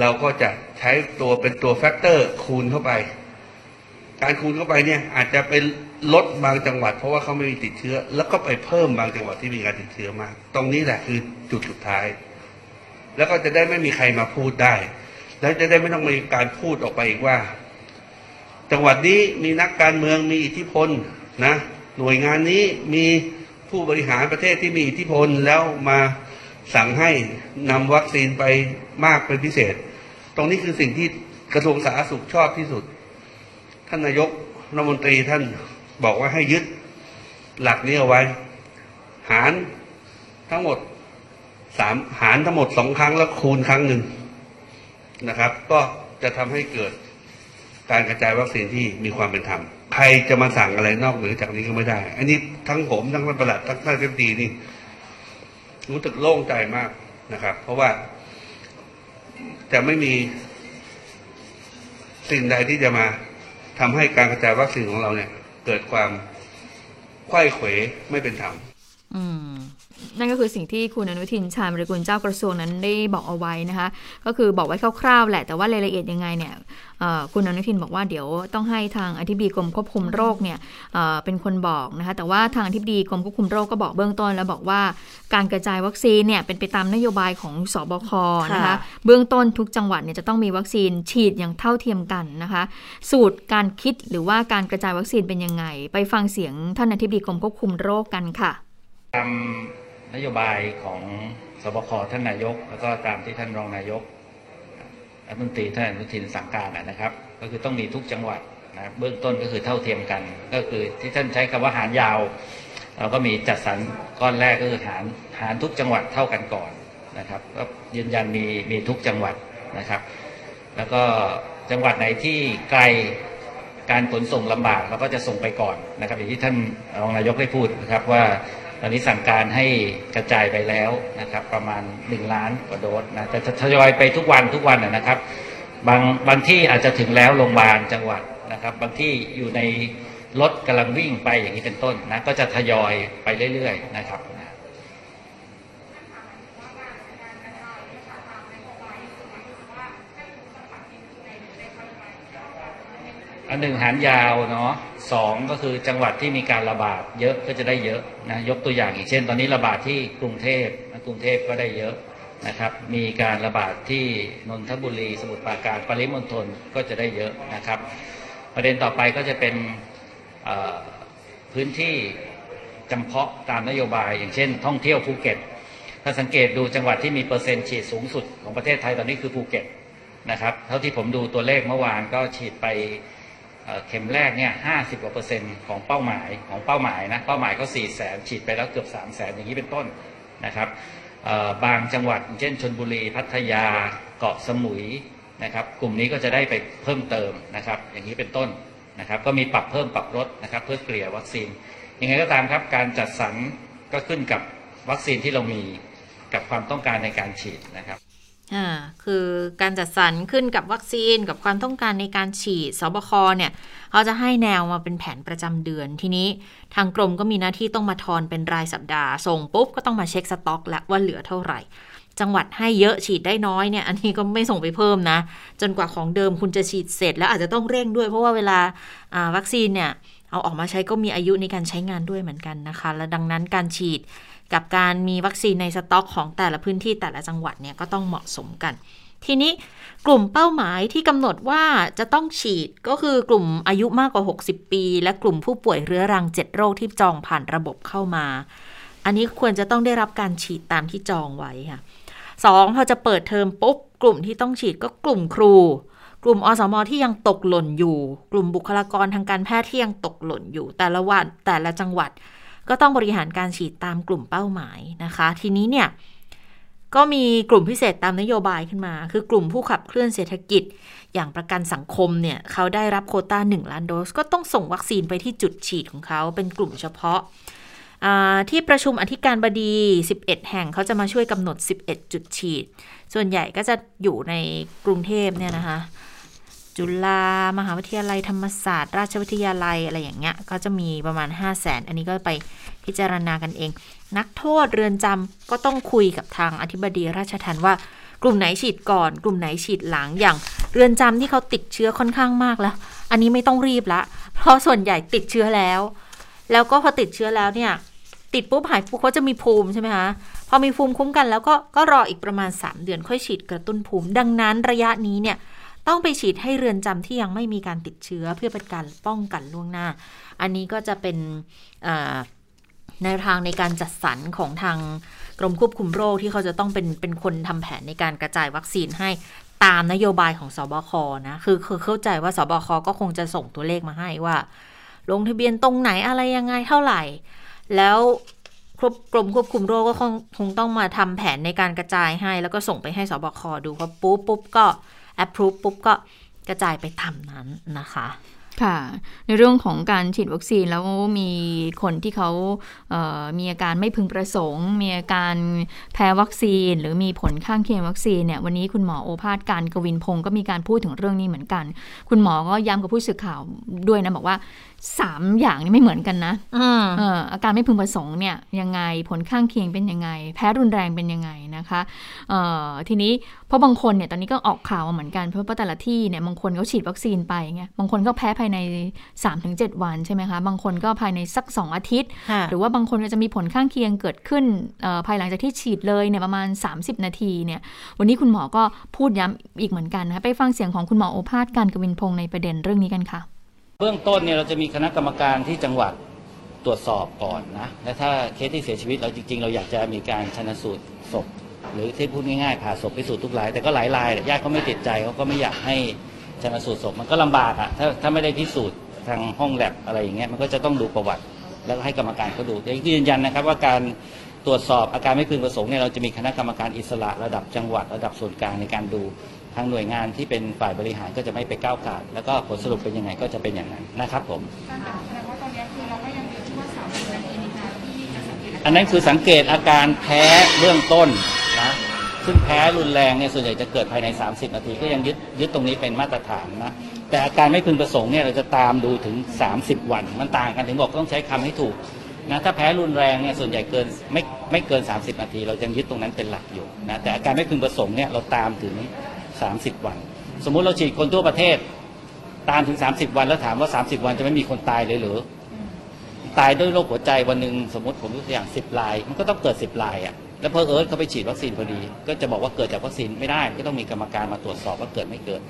เราก็จะใช้ตัวเป็นตัว factor คูณเข้าไป การคูณเข้าไปเนี่ยอาจจะเป็นลดบางจังหวัด เพราะว่าเขาไม่มีติดเชื้อ แล้วก็ไปเพิ่มบางจังหวัดที่มีการติดเชื้อมาก ตรงนี้แหละคือจุดสุดท้าย แล้วก็จะได้ไม่มีใครมาพูดได้ แล้วจะได้ไม่ต้องมีการพูดออกไปอีกว่า จังหวัดนี้มีนักการเมืองมีอิทธิพลนะหน่วยงานนี้มีผู้บริหารประเทศที่มีอิทธิพลแล้วมา สั่งให้นำวัคซีนไปมากเป็นพิเศษ ตรงนี้คือสิ่งที่กระทรวงสาธารณสุขชอบที่สุด ท่านนายกรัฐมนตรีท่านบอกว่าให้ยึดหลักนี้เอาไว้ หารทั้งหมดสามหารทั้งหมดสองครั้งแล้วคูณครั้งหนึ่งนะครับ ก็จะทำให้เกิดการกระจายวัคซีนที่มีความเป็นธรรม ใครจะมาสั่งอะไรนอกเหนือจากนี้ก็ไม่ได้ อันนี้ทั้งผมทั้งท่านประหลัดทั้งท่านเทพดีนี่ รู้สึกโล่งใจมากนะครับ เพราะว่าจะไม่มีสิ่งใดที่จะมาทำให้การกระจายวัคซีนของเราเนี่ย เกิดความไข้เขวไม่เป็นธรรมอืม นั่นก็คือสิ่งที่คุณอนุทินชาญบริกุลเจ้ากระทรวงนั้นได้บอกเอาไว้นะคะ ก็คือบอกไว้คร่าวๆแหละ แต่ว่ารายละเอียดยังไงเนี่ยเอ่อคุณอนุทินบอกว่าเดี๋ยวต้องให้ทางอธิบดีกรมควบคุมโรคเนี่ยเอ่อเป็นคนบอกนะคะ แต่ว่าทางอธิบดีกรมควบคุมโรคก็บอกเบื้องต้น แล้วบอกว่าการกระจายวัคซีนเนี่ยเป็นไปตามนโยบายของสบคนะคะค่ะเบื้องต้นทุกจังหวัดเนี่ยจะต้องมีวัคซีนฉีดอย่างเท่าเทียมกันนะคะ สูตรการคิดหรือว่าการกระจายวัคซีนเป็นยังไง ไปฟังเสียงท่านอธิบดีกรมควบคุมโรคกันค่ะตาม นโยบายของสบคท่านนายก แล้วก็ตามที่ท่านรองนายกรัฐมนตรีท่านอนุทินสั่งการนะครับ ก็คือต้องมีทุกจังหวัดนะเบื้องต้นก็คือเท่าเทียมกัน ก็คือที่ท่านใช้คำว่าหารยาว เราก็มีจัดสรรก้อนแรกก็คือหารหารทุกจังหวัดเท่ากันก่อนนะครับก็ยืนยันมีมีทุกจังหวัดนะครับ แล้วก็จังหวัดไหนที่ไกลการขนส่งลำบากเราก็จะส่งไปก่อนนะครับอย่างที่ท่านรองนายกได้พูดนะครับว่า อนนี้สั่งการให้กระจายไปแล้วนะครับ ประมาณ 1 ล้านกว่าโดสนะแต่ทยอยไปทุกวันทุกวันนะนะครับ บางบางที่อาจจะถึงแล้วโรงพยาบาลจังหวัดนะครับ บางที่อยู่ในรถกำลังวิ่งไปอย่างนี้เป็นต้นนะก็จะทยอยไปเรื่อยๆนะครับนะ อันหนึ่งหารยาวเนาะสองก็คือจังหวัดที่มีการระบาดเยอะก็จะได้เยอะนะยกตัวอย่างอย่างเช่น ตอนนี้ระบาดที่กรุงเทพกรุงเทพก็ได้เยอะนะครับ มีการระบาดที่นนทบุรี สมุทรปราการปริมณฑลก็จะได้เยอะนะครับ ประเด็นต่อไปก็จะเป็นพื้นที่จำเพาะตามนโยบาย อย่างเช่น ท่องเที่ยวภูเก็ต ถ้าสังเกตดูจังหวัดที่มีเปอร์เซ็นต์ฉีดสูงสุดของประเทศไทยตอนนี้คือภูเก็ตนะครับ เท่าที่ผมดูตัวเลขเมื่อวานก็ฉีดไป เข็มแรกเนี่ยห้าสิบกว่าเปอร์เซ็นต์ของเป้าหมายของเป้าหมายนะเป้าหมายก็สี่แสนฉีดไปแล้วเกือบสามแสนอย่างนี้เป็นต้นนะครับบางจังหวัดเช่นชนบุรีพัทยาเกาะสมุยนะครับกลุ่มนี้ก็จะได้ไปเพิ่มเติมนะครับอย่างนี้เป็นต้นนะครับก็มีปรับเพิ่มปรับลดนะครับเพื่อเกลี่ยวัคซีนยังไงก็ตามครับการจัดสรรก็ขึ้นกับวัคซีนที่เรามีกับความต้องการในการฉีดนะครับ อ่าคือการจัดสรรขึ้นกับวัคซีนกับความต้องการในการฉีดสบคเนี่ยเขาจะให้แนวมาเป็นแผนประจำเดือนทีนี้ทางกรมก็มีหน้าที่ต้องมาทอนเป็นรายสัปดาห์ ส่งปุ๊บก็ต้องมาเช็คสต็อก แล้วว่าเหลือเท่าไหร่ จังหวัดให้เยอะฉีดได้น้อยเนี่ยอันนี้ก็ไม่ส่งไปเพิ่มนะ จนกว่าของเดิมคุณจะฉีดเสร็จ แล้วอาจจะต้องเร่งด้วยเพราะว่าเวลาวัคซีนเนี่ยเอาออกมาใช้ก็มีอายุในการใช้งานด้วยเหมือนกันนะคะ และดังนั้นการฉีด กับการมีวัคซีนในสต็อกของแต่ละพื้นที่แต่ละจังหวัดเนี่ยก็ต้องเหมาะสมกัน ทีนี้กลุ่มเป้าหมายที่กำหนดว่าจะต้องฉีดก็คือกลุ่มอายุมากกว่า 60 ปี และกลุ่มผู้ป่วยเรื้อรัง 7 โรคที่จองผ่านระบบเข้ามา อันนี้ควรจะต้องได้รับการฉีดตามที่จองไว้ค่ะสองพอจะเปิดเทอมปุ๊บกลุ่มที่ต้องฉีดก็กลุ่มครู กลุ่มอสมที่ยังตกหล่นอยู่ กลุ่มบุคลากรทางการแพทย์ที่ยังตกหล่นอยู่ แต่ละวันแต่ละจังหวัด ก็ต้องบริหารการฉีดตามกลุ่มเป้าหมายนะคะ ทีนี้เนี่ยก็มีกลุ่มพิเศษตามนโยบายขึ้นมา คือกลุ่มผู้ขับเคลื่อนเศรษฐกิจ อย่างประกันสังคมเนี่ยเขาได้รับโคต้า 1 ล้านโดส ก็ต้องส่งวัคซีนไปที่จุดฉีดของเขาเป็นกลุ่มเฉพาะ ที่ประชุมอธิการบดี 11 แห่งเขาจะมาช่วยกำหนด 11 จุดฉีด ส่วนใหญ่ก็จะอยู่ในกรุงเทพเนี่ยนะคะ จุฬามหาวิทยาลัยธรรมศาสตร์ ราชวิทยาลัยอะไรอย่างเงี้ย ก็จะมีประมาณ 5 0 0แสนอันนี้ก็ไปพิจารณากันเอง นักโทษเรือนจำก็ต้องคุยกับทางอธิบดีราชทัณฑ์ว่ากลุ่มไหนฉีดก่อน กลุ่มไหนฉีดหลังอย่างเรือนจำที่เขาติดเชื้อค่อนข้างมากแล้ว อันนี้ไม่ต้องรีบละ เพราะส่วนใหญ่ติดเชื้อแล้ว แล้วก็พอติดเชื้อแล้วเนี่ยติดปุ๊บหายปุ๊บเขาจะมีภูมิใช่ไหมคะพอมีภูมิคุ้มกันแล้วก็ก็รออีกประมาณ 3 เดือนค่อยฉีดกระตุ้นภูมิ ดังนั้นระยะนี้เนี่ย ต้องไปฉีดให้เรือนจำที่ยังไม่มีการติดเชื้อเพื่อเป็นการป้องกันล่วงหน้า อันนี้ก็จะเป็นแนวทางในการจัดสรรของทางกรมควบคุมโรคที่เขาจะต้องเป็นเป็นคนทำแผนในการกระจายวัคซีนให้ตามนโยบายของสบคนะคือคือเข้าใจว่าสบคก็คงจะส่งตัวเลขมาให้ว่า ลงทะเบียนตรงไหนอะไรยังไงเท่าไหร่ แล้วครบกรมควบคุมโรคก็คงคงต้องมาทำแผนในการกระจายให้ แล้วก็ส่งไปให้สบคดูพอปุ๊บปุ๊บก็ approve ปุ๊บก็กระจายไปทำนั้นนะคะค่ะในเรื่องของการฉีดวัคซีนแล้วมีคนที่เขาเมีอาการไม่พึงประสงค์ มีอาการแพ้วัคซีน หรือมีผลข้างเคียงวัคซีนเนี่ยวันนี้คุณหมอโอภาสการกวินพงศ์ก็มีการพูดถึงเรื่องนี้เหมือนกัน คุณหมอก็ย้ำกับผู้สื่อข่าวด้วยนะบอกว่า สามอย่างนี้ไม่เหมือนกันนะเอออาการไม่พึงประสงค์เนี่ยยังไงผลข้างเคียงเป็นยังไง แพ้รุนแรงเป็นยังไงนะคะเอ่อทีนี้เพราะบางคนเนี่ยตอนนี้ก็ออกข่าวมาเหมือนกันเพราะว่าแต่ละที่เนี่ยบางคนเขาฉีดวัคซีนไปไงบางคนก็แพ้ภายใน 3-7 วันใช่ไหมคะบางคนก็ภายในสัก 2 อาทิตย์ หรือว่าบางคนก็จะมีผลข้างเคียงเกิดขึ้นภายหลังจากที่ฉีดเลยเนี่ยประมาณ 30 นาทีเนี่ยวันนี้คุณหมอก็พูดย้ำอีกเหมือนกันนะคะไปฟังเสียงของคุณหมอโอภาสการกวินพงศ์ในประเด็นเรื่องนี้กันค่ะ เบื้องต้นเนี่ยเราจะมีคณะกรรมการที่จังหวัดตรวจสอบก่อนนะ และถ้าเคสที่เสียชีวิตเราจริง ๆ เราอยากจะมีการชนสูตรศพ หรือที่พูดง่ายๆผ่าศพพิสูจน์ทุกราย แต่ก็หลายรายญาติเขาไม่ติดใจเขาก็ไม่อยากให้ชนสูตรศพมันก็ลำบากอะถ้าถ้าไม่ได้พิสูจน์ทางห้องแลบอะไรอย่างเงี้ยมันก็จะต้องดูประวัติ แล้วก็ให้กรรมการเขาดูแต่ยืนยันนะครับ ว่าการตรวจสอบอาการไม่พึงประสงค์เนี่ยเราจะมีคณะกรรมการอิสระระดับจังหวัดระดับส่วนกลางในการดู ทางหน่วยงานที่เป็นฝ่ายบริหารก็จะไม่ไปก้าวไก่แล้วก็ผลสรุปเป็นยังไงก็จะเป็นอย่างนั้นนะครับผมการแสดงว่าตอนนี้คือเราก็ยังยึดที่ว่าสามสิบนาทีในการที่จะสังเกตอันนั้นคือสังเกตอาการแพ้เบื้องต้นนะซึ่งแพ้รุนแรงเนี่ยส่วนใหญ่จะเกิดภายใน 30 นาทีก็ยังยึดยึดตรงนี้เป็นมาตรฐานนะแต่อาการไม่พึงประสงค์เนี่ยเราจะตามดูถึง 30 วัน มันต่างกันถึงบอกต้องใช้คำให้ถูกนะถ้าแพ้รุนแรงเนี่ยส่วนใหญ่เกินไม่ไม่เกิน 30 นาที เรายังยึดตรงนั้นเป็นหลักอยู่นะแต่อาการไม่พึงประสงค์เนี่ยเราตามถึง 30 วัน สมมุติเราฉีดคนทั่วประเทศ ตามถึง 30 วันแล้วถามว่า 30 วันจะไม่มีคนตายเลยหรือตายด้วยโรคหัวใจวันหนึ่งสมมติผมยกตัวอย่าง 10 ลาย มันก็ต้องเกิด 10 ลายอะแล้วเพอเอิร์ธเขาไปฉีดวัคซีนพอดี ก็จะบอกว่าเกิดจากวัคซีนไม่ได้ ก็ต้องมีกรรมการมาตรวจสอบว่าเกิดไม่เกิด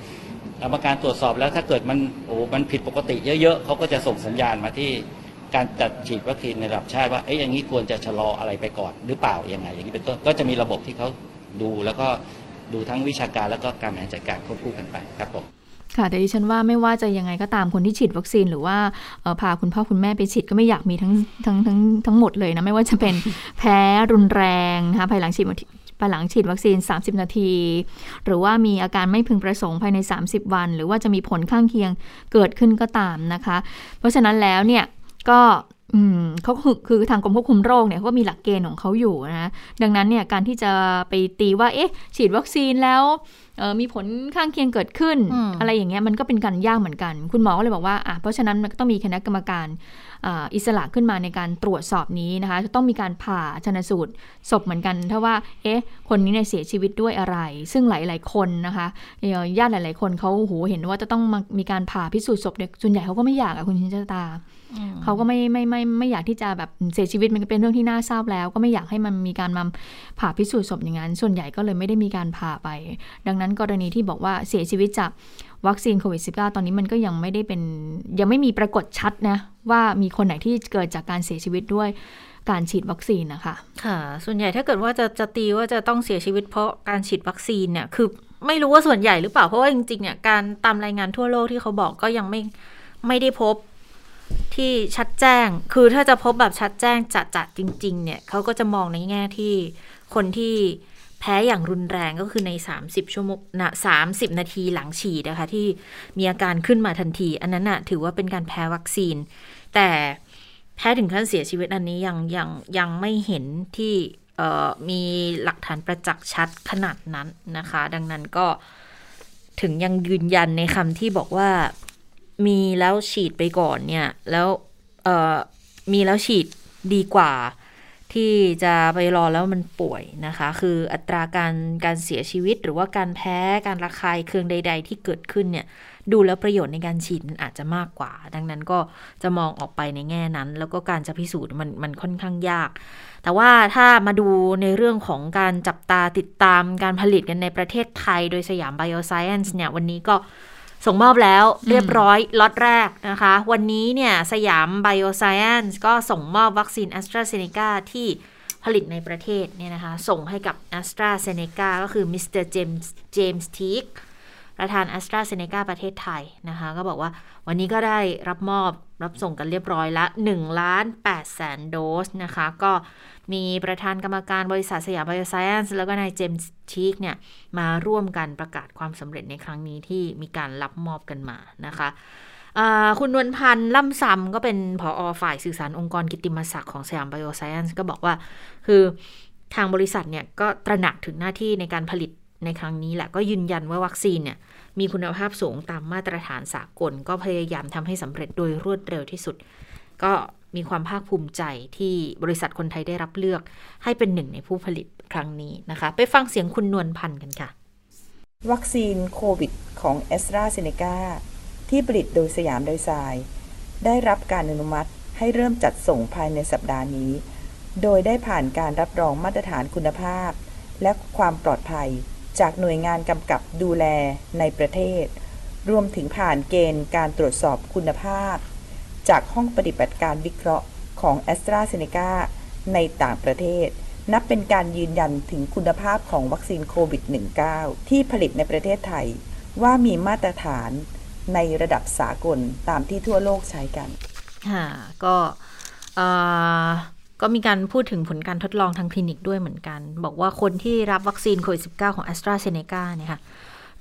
กรรมการตรวจสอบแล้วถ้าเกิดมันโอ้มันผิดปกติเยอะๆเขาก็จะส่งสัญญาณมาที่การจัดฉีดวัคซีนในระดับชาติว่าเอ้ยอย่างนี้ควรจะชะลออะไรไปก่อนหรือเปล่ายังไงอย่างนี้เป็นต้นก็จะมีระบบที่เขาดูแล้วก็ ดูทั้งวิชาการแล้วก็การบริหารจัดการควบคู่กันไปครับผมค่ะแต่ดิฉันว่าไม่ว่าจะยังไงก็ตามคนที่ฉีดวัคซีน หรือว่าพาคุณพ่อคุณแม่ไปฉีดก็ไม่อยากมีทั้งทั้งทั้งทั้งหมดเลยนะ ไม่ว่าจะเป็นแพ้รุนแรงนะคะภายหลังฉีดวัคภายหลังฉีดวัคซีน 30 นาที หรือว่ามีอาการไม่พึงประสงค์ภายใน 30 วัน หรือว่าจะมีผลข้างเคียงเกิดขึ้นก็ตามนะคะ เพราะฉะนั้นแล้วเนี่ยก็ อืมเขาคือคือทางกรมควบคุมโรคเนี่ยเขาก็มีหลักเกณฑ์ของเขาอยู่นะดังนั้นเนี่ยการที่จะไปตีว่าเอ๊ะ ฉีดวัคซีนแล้ว มีผลข้างเคียงเกิดขึ้นอืมอะไรอย่างเงี้ยมันก็เป็นการยากเหมือนกัน คุณหมอก็เลยบอกว่าอะเพราะฉะนั้นมันก็ต้องมีคณะกรรมการอ่าอิสระขึ้นมาในการตรวจสอบนี้นะคะจะต้องมีการผ่าชนสูตรศพเหมือนกันถ้าว่าเอ๊ะคนนี้เนี่ยเสียชีวิตด้วยอะไร ซึ่งหลาย ๆ คนนะคะเอ่อญาติหลาย ๆ คนเขาโอ้โหเห็นว่าจะต้องมามีการผ่าพิสูจน์ศพเนี่ยส่วนใหญ่เขาก็ไม่อยากอะคุณชินชตาเขาก็ไม่ไม่ไม่ไม่อยากที่จะแบบเสียชีวิตมันก็เป็นเรื่องที่น่าเศร้าแล้ว ก็ไม่อยากให้มันมีการมาผ่าพิสูจน์ศพอย่างนั้น ส่วนใหญ่ก็เลยไม่ได้มีการผ่าไปดังนั้นกรณีที่บอกว่าเสียชีวิตจากวัคซีนโควิด -19 ตอนนี้มันก็ยังไม่ได้เป็น ยังไม่มีปรากฏชัดนะว่ามีคนไหนที่เกิดจากการเสียชีวิตด้วยการฉีดวัคซีนนะคะ ค่ะ ส่วนใหญ่ถ้าเกิดว่าจะจะตีว่าจะต้องเสียชีวิตเพราะการฉีดวัคซีนเนี่ยคือไม่รู้ว่าส่วนใหญ่หรือเปล่าเพราะว่าจริงๆเนี่ยการตามรายงานทั่วโลกที่เขาบอกก็ยังไม่ไม่ได้พบที่ชัดแจ้ง คือถ้าจะพบแบบชัดแจ้งจัดจัดจริง ๆ เนี่ยเขาก็จะมองในแง่ที่คนที่ พ้อย่างรุนแรงก็คือใน 30 ชั่วโมงนะ30 นาทีหลังฉีดนะคะที่มีอาการขึ้นมาทันที อันนั้นน่ะถือว่าเป็นการแพ้วัคซีน แต่แพ้ถึงขั้นเสียชีวิตอันนี้ยังยังยังไม่เห็นที่มีหลักฐานประจักษ์ชัดขนาดนั้นนะคะ ดังนั้นก็ถึงยังยืนยันในคำที่บอกว่ามีแล้วฉีดไปก่อนเนี่ย แล้วมีแล้วฉีดดีกว่า ที่จะไปรอแล้วมันป่วยนะคะ คืออัตราการการเสียชีวิต หรือว่าการแพ้การระคายเคืองใด ๆ ที่เกิดขึ้นเนี่ยดูแล้วประโยชน์ในการฉีดมันอาจจะมากกว่า ดังนั้นก็จะมองออกไปในแง่นั้น แล้วก็การจะพิสูจน์มันมันค่อนข้างยาก แต่ว่าถ้ามาดูในเรื่องของการจับตาติดตามการผลิตกันในประเทศไทย โดยสยาม Bioscience เนี่ยวันนี้ก็ ส่งมอบแล้วเรียบร้อยล็อตแรกนะคะ วันนี้เนี่ยสยาม Bioscience ก็ส่งมอบวัคซีน a s t r a z เซ e c a ที่ผลิตในประเทศเนี่ยนะคะ ส่งให้กับ a s t r a z เซ e c a ก็คือมิสเตอร์เจมส์เจมส์ทีกประธาน a s t r a z เซ e c a ประเทศไทยนะคะ ก็บอกว่าวันนี้ก็ได้รับมอบรับส่งกันเรียบร้อยละ1ล้าน8แสนโดสนะคะ ก็ มีประธานกรรมการบริษัทสยามไบโอไซเอนซ์แล้วก็นายเจมส์ทีกเนี่ยมาร่วมกันประกาศความสำเร็จในครั้งนี้ที่มีการรับมอบกันมานะคะคุณนวลพรรณล่ำซำก็เป็นผอ.ฝ่ายสื่อสารองค์กรกิตติมศักดิ์ของสยามไบโอไซเอนซ์ก็บอกว่า คือทางบริษัทเนี่ยก็ตระหนักถึงหน้าที่ในการผลิตในครั้งนี้แหละก็ยืนยันว่าวัคซีนเนี่ยมีคุณภาพสูงตามมาตรฐานสากล ก็พยายามทำให้สำเร็จโดยรวดเร็วที่สุด ก็มีความภาคภูมิใจที่บริษัทคนไทยได้รับเลือก ให้เป็นหนึ่งในผู้ผลิตครั้งนี้นะคะ ไปฟังเสียงคุณนวลพันธ์กันค่ะ วัคซีนโควิดของ a s t r a z เซ e c a ที่ผลิตโดยสยามโดยสายได้รับการอนุมัติให้เริ่มจัดส่งภายในสัปดาห์นี้ โดยได้ผ่านการรับรองมาตรฐานคุณภาพ และความปลอดภัย จากหน่วยงานกำกับดูแลในประเทศ รวมถึงผ่านเกณฑ์การตรวจสอบคุณภาพ จากห้องปฏิบัติการวิเคราะห์ของ a s t r a z เซ e c a ในต่างประเทศ นับเป็นการยืนยันถึงคุณภาพของวัคซีนโควิด -19 ที่ผลิตในประเทศไทย ว่ามีมาตรฐานในระดับสากลตามที่ทั่วโลกใช้กัน ค่ะ ก็เออก็มีการพูดถึงผลการทดลองทางคลินิกด้วยเหมือนกัน บอกว่าคนที่รับวัคซีนโควิด -19 ของ a s t r a z เซ e c a เนี่ยค่ะ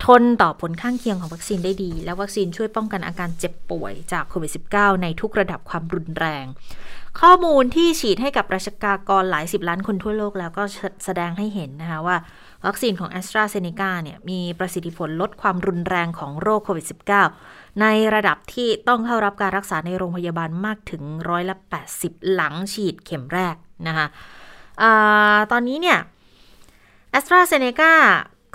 ทนต่อผลข้างเคียงของวัคซีนได้ดี และวัคซีนช่วยป้องกันอาการเจ็บป่วยจากโควิด -19 ในทุกระดับความรุนแรง ข้อมูลที่ฉีดให้กับประชากรหลายสิบล้านคนทั่วโลกแล้วก็แสดงให้เห็นนะคะว่า วัคซีนของ a s t r a z เซ e c a เนี่ยมีประสิทธิผลลดความรุนแรงของโรคโควิด -19 ในระดับที่ต้องเข้ารับการรักษาในโรงพยาบาลมากถึงร้อยละ80 หลังฉีดเข็มแรกนะคะอตอนนี้เนี่ย a s t r a z เซ e c a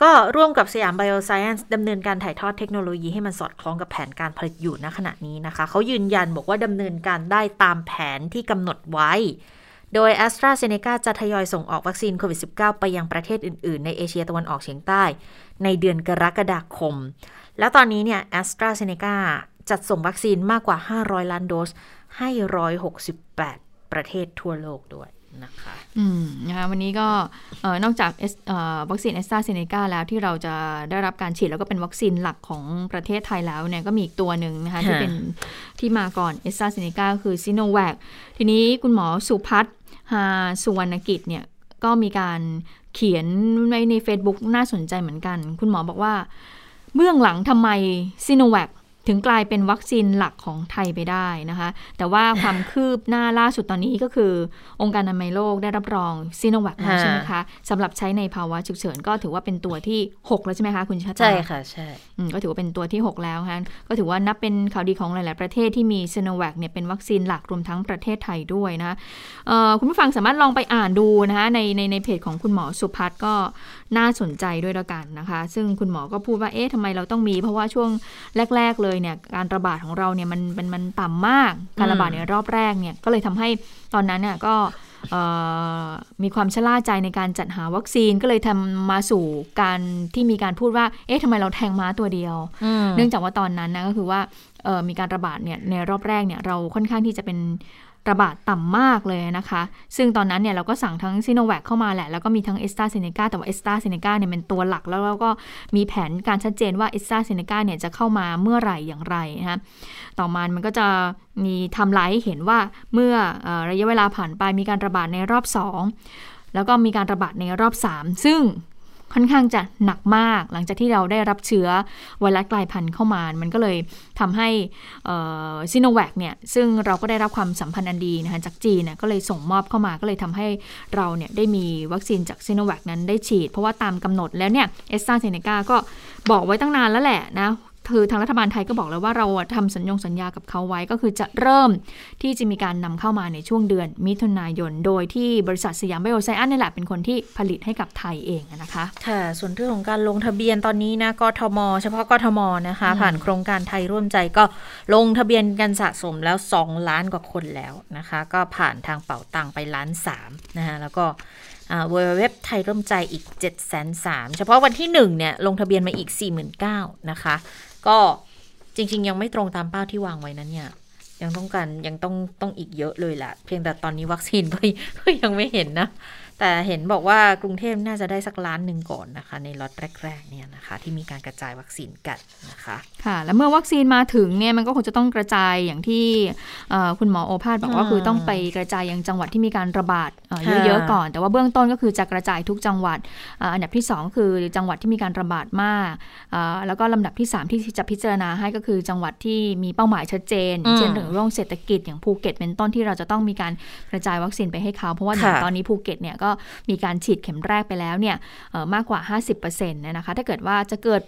ก็ร่วมกับสยาม Bioscience ดำเนินการถ่ายทอดเทคโนโลยีให้มันสอดคล้องกับแผนการผลิตอยู่ณขณะนี้นะคะ เขายืนยันบอกว่าดำเนินการได้ตามแผนที่กำหนดไว้ โดย a s t r a z เซ e c a จะทยอยส่งออกวัคซีนโควิด -19 ไปยังประเทศอื่น ๆ ในเอเชียตะวันออกเฉียงใต้ ในเดือนกรกฎาคม แล้วตอนนี้เนี่ย a s t r a z เซ e c a จัดส่งวัคซีนมากกว่า 500 ล้านโดสให้ 168 ประเทศทั่วโลกด้วย นะคะอืมนะคะวันนี้ก็เอ่อนอกจากเอสเอ่อวัคซีนแอสตราเซเนกาแล้วที่เราจะได้รับการฉีดแล้วก็เป็นวัคซีนหลักของประเทศไทยแล้วเนี่ยก็มีอีกตัวหนึ่งนะคะที่เป็นที่มาก่อนแอสตราเซเนกาคือซิโนแวคทีนี้คุณหมอสุภัทรฮาสุวรรณกิจเนี่ยก็มีการเขียนไว้ใน Facebook น่าสนใจเหมือนกัน คุณหมอบอกว่า เบื้องหลังทำไมซิโนแวค ถึงกลายเป็นวัคซีนหลักของไทยไปได้นะคะ แต่ว่าความคืบหน้าล่าสุดตอนนี้ก็คือ องค์การอนามัยโลกได้รับรองซิโนแวคแล้วค่ะใช่ไหมคะสำหรับใช้ในภาวะฉุกเฉินก็ถือว่าเป็นตัวที่ 6 แล้วใช่ไหมคะคุณชาตาใช่ค่ะใช่อืมก็ถือว่าเป็นตัวที่ 6 แล้วค่ะก็ถือว่านับเป็นข่าวดีของหลาย ๆ ประเทศที่มีซิโนแวคเนี่ยเป็นวัคซีนหลักรวมทั้งประเทศไทยด้วยนะคะเอ่อคุณผู้ฟังสามารถลองไปอ่านดูนะคะในในในเพจของคุณหมอสุพัฒน์ก็น่าสนใจด้วยแล้วกันนะคะ ซึ่งคุณหมอก็พูดว่าเอ๊ะทำไมเราต้องมี เพราะว่าช่วงแรก ๆ เลยเนี่ยการระบาดของเราเนี่ยมันมันมันต่ำมากการระบาดในรอบแรกเนี่ยก็เลยทำให้ตอนนั้นเนี่ยก็เอ่อมีความชะล่าใจในการจัดหาวัคซีนก็เลยทำมาสู่การที่มีการพูดว่า เอ๊ะทำไมเราแทงม้าตัวเดียวอืมเนื่องจากว่าตอนนั้นนะก็คือว่าเอ่อมีการระบาดเนี่ยในรอบแรกเนี่ยเราค่อนข้างที่จะเป็น ระบาดต่ำมากเลยนะคะ ซึ่งตอนนั้นเนี่ยเราก็สั่งทั้งซิโนแวคเข้ามาแหละ แล้วก็มีทั้งเอสตราเซเนกาแต่ว่าเอสตราเซเนกาเนี่ยเป็นตัวหลัก แล้วเราก็มีแผนการชัดเจนว่าเอสตราเซเนกาเนี่ยจะเข้ามาเมื่อไหร่อย่างไรนะคะต่อมามันก็จะมีทำลายให้เห็นว่าเมื่อเออระยะเวลาผ่านไปมีการระบาดในรอบ 2 แล้วก็มีการระบาดในรอบ 3 ซึ่ง ค่อนข้างจะหนักมาก หลังจากที่เราได้รับเชื้อไวรัสกลายพันธุ์เข้ามา มันก็เลยทำให้ซิโนแวคเนี่ยซึ่งเราก็ได้รับความสัมพันธ์อันดีนะคะจากจีนเนี่ยก็เลยส่งมอบเข้ามาก็เลยทำให้เราเนี่ยได้มีวัคซีนจากซิโนแวคนั้นได้ฉีด เพราะว่าตามกำหนดแล้วเนี่ยเอสตราเซเนกาก็บอกไว้ตั้งนานแล้วแหละนะ คือทางรัฐบาลไทยก็บอกแล้วว่าเราอะทำสัญญงสัญญากับเขาไว้ก็คือจะเริ่มที่จะมีการนำเข้ามาในช่วงเดือนมิถุนายน โดยที่บริษัทสยามไบโอไซอันนี่แหละเป็นคนที่ผลิตให้กับไทยเองนะคะค่ะส่วนเรื่องของการลงทะเบียนตอนนี้นะกทม เฉพาะกทมนะคะ ผ่านโครงการไทยร่วมใจก็ลงทะเบียนกันสะสมแล้ว 2 ล้านกว่าคนแล้วนะคะ ก็ผ่านทางเป่าตังไปล้านสามนะคะแล้วก็เว็บไทยร่วมใจอีก7จ็ดแสนสามเฉพาะวันที่ 1 เนี่ย ลงทะเบียนมาอีก 4 9 0 0 0 นะคะ ก็จริง ๆ ยังไม่ตรงตามเป้าที่วางไว้นั้นเนี่ยยังต้องการยังต้องต้องอีกเยอะเลยแหละเพียงแต่ตอนนี้วัคซีนก็ก็ยังไม่เห็นนะ แต่เห็นบอกว่ากรุงเทพน่าจะได้สักล้านหนึ่งก่อนนะคะ ในล็อตแรกๆเนี่ยนะคะ ที่มีการกระจายวัคซีนกันนะคะค่ะ แล้วเมื่อวัคซีนมาถึงเนี่ยมันก็คงจะต้องกระจายอย่างที่เอ่อคุณหมอโอภาสบอกว่าอืมคือต้องไปกระจายยังจังหวัดที่มีการระบาดเอ่อค่ะเยอะๆก่อน แต่ว่าเบื้องต้นก็คือจะกระจายทุกจังหวัดเอ่ออันดับที่ 2 คือจังหวัดที่มีการระบาดมากเอ่อแล้วก็ลำดับที่ 3 ที่จะพิจารณาให้ก็คือจังหวัดที่มีเป้าหมายชัดเจนอืมเช่นเรื่องโรคเศรษฐกิจอย่างภูเก็ตเป็นต้นที่เราจะต้องมีการกระจายวัคซีนไปให้เขาเพราะว่าอย่างค่ะตอนนี้ภูเก็ตเนี่ยก็มีการฉีดเข็มแรกไปแล้วเนี่ยมากกว่า 50%นะคะ ถ้าเกิดว่าจะเกิด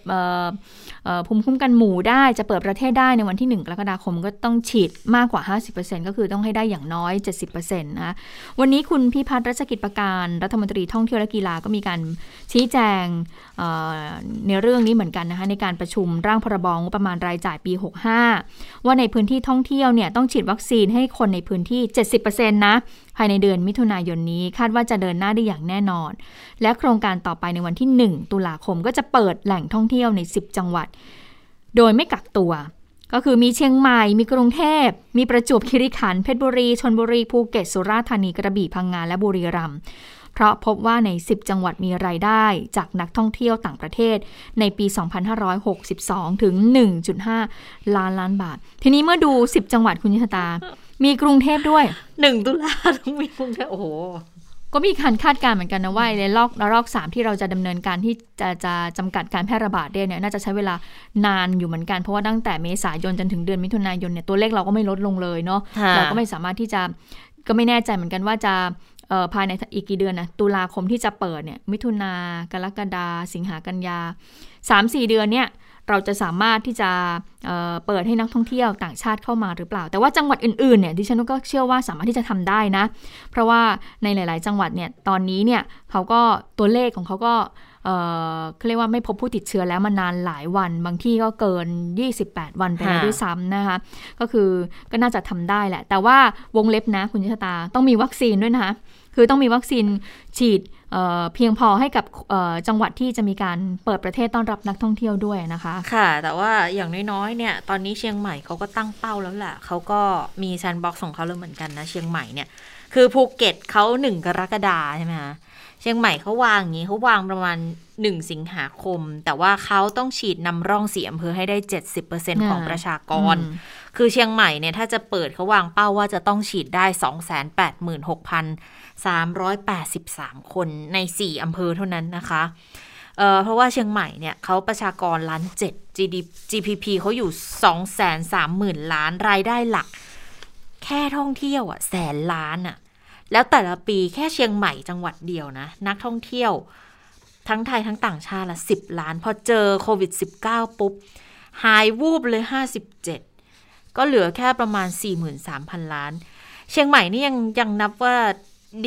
ภูมิคุ้มกันหมู่ได้จะเปิดประเทศได้ในวันที่ 1 กรกฎาคมก็ต้องฉีดมากกว่า 50%ก็คือต้องให้ได้อย่างน้อย 70%นะวันนี้คุณพิพัฒน์รัชกิจประการรัฐมนตรีท่องเที่ยวและกีฬาก็มีการชี้แจงในเรื่องนี้เหมือนกันนะคะในการประชุมร่างพรบงบประมาณรายจ่ายปี 65 ว่าในพื้นที่ท่องเที่ยวเนี่ยต้องฉีดวัคซีนให้คนในพื้นที่ 70%นะภายในเดือนมิถุนายนนี้คาดว่าจะเดินหน้าได้อย่างแน่นอน และโครงการต่อไปในวันที่ 1 ตุลาคมก็จะเปิดแหล่งท่องเที่ยวใน 10 จังหวัด โดยไม่กักตัว ก็คือมีเชียงใหม่ มีกรุงเทพ มีประจวบคีรีขันธ์เพชรบุรีชนบุรีภูเก็ตสุราษฎร์ธานีกระบี่พังงาและบุรีรัมย์เพราะพบว่าใน 10 จังหวัดมีรายได้จากนักท่องเที่ยวต่างประเทศ ในปี 2562 ถึง 1.5 ล้านล้านบาท ทีนี้เมื่อดู 10 จังหวัดคุณยิชตา มีกรุงเทพด้วยหนึ่งตุลาต้องมีกรุงเทพโอ้โหก็มีการคาดการณ์เหมือนกันนะว่าในรอบระลอกสามที่เราจะดำเนินการที่จะจะจำกัดการแพร่ระบาดเนี่ยน่าจะใช้เวลานานอยู่เหมือนกันเพราะว่าตั้งแต่เมษายนจนถึงเดือนมิถุนายนเนี่ยตัวเลขเราก็ไม่ลดลงเลยเนาะค่ะเราก็ไม่สามารถที่จะก็ไม่แน่ใจเหมือนกันว่าจะเอ่อภายในอีกกี่เดือนนะตุลาคมที่จะเปิดเนี่ยมิถุนากรกฎาสิงหากันยาสามสี่เดือนเนี่ย เราจะสามารถที่จะเเปิดให้นักท่องเที่ยวต่างชาติเข้ามาหรือเปล่า แต่ว่าจังหวัดอื่นๆเนี่ยดิฉันก็เชื่อว่าสามารถที่จะทำได้นะ เพราะว่าในหลาย ๆ จังหวัดเนี่ยตอนนี้เนี่ยเขาก็ตัวเลขของเขาก็เออเขาเรียกว่าไม่พบผู้ติดเชื้อแล้วมานานหลายวัน บางที่ก็เกิน 28 วันไปแล้วด้วยซ้ำนะคะก็คือก็น่าจะทำได้แหละ แต่ว่าวงเล็บนะคุณยิชตาต้องมีวัคซีนด้วยนะคะคือต้องมีวัคซีนฉีด เอ่อเพียงพอให้กับเอ่อจังหวัดที่จะมีการเปิดประเทศต้อนรับนักท่องเที่ยวด้วยนะคะ ค่ะ แต่ว่าอย่างน้อยๆเนี่ยตอนนี้เชียงใหม่เขาก็ตั้งเป้าแล้วแหละเขาก็มีแซนด์บ็อกซ์ของเขาแล้วเหมือนกันนะเชียงใหม่เนี่ยคือภูเก็ตเขาหนึ่งกรกฎาใช่ไหมคะเชียงใหม่เขาวางอย่างนี้เขาวางประมาณ1สิงหาคม แต่ว่าเขาต้องฉีดนำร่องสี่อำเภอให้ได้70%ของประชากรอืมคือเชียงใหม่เนี่ยถ้าจะเปิดเขาวางเป้าว่าจะต้องฉีดได้ 383 คนใน 4 อำเภอเท่านั้นนะคะเเพราะว่าเชียงใหม่เนี่ยเขาประชากรล้านเจ็ด GDP GPP เขาอยู่สองแสนสามหมื่นล้านรายได้หลัก แค่ท่องเที่ยวอะแสนล้านอะ แล้วแต่ละปีแค่เชียงใหม่จังหวัดเดียวนะ นักท่องเที่ยว ทั้งไทยทั้งต่างชาติละสิบล้าน พอเจอโควิด -19 ปุ๊บ หายวูบเลย 57 ก็เหลือแค่ประมาณ 43,000 ล้าน เชียงใหม่นี่ยังยังนับว่า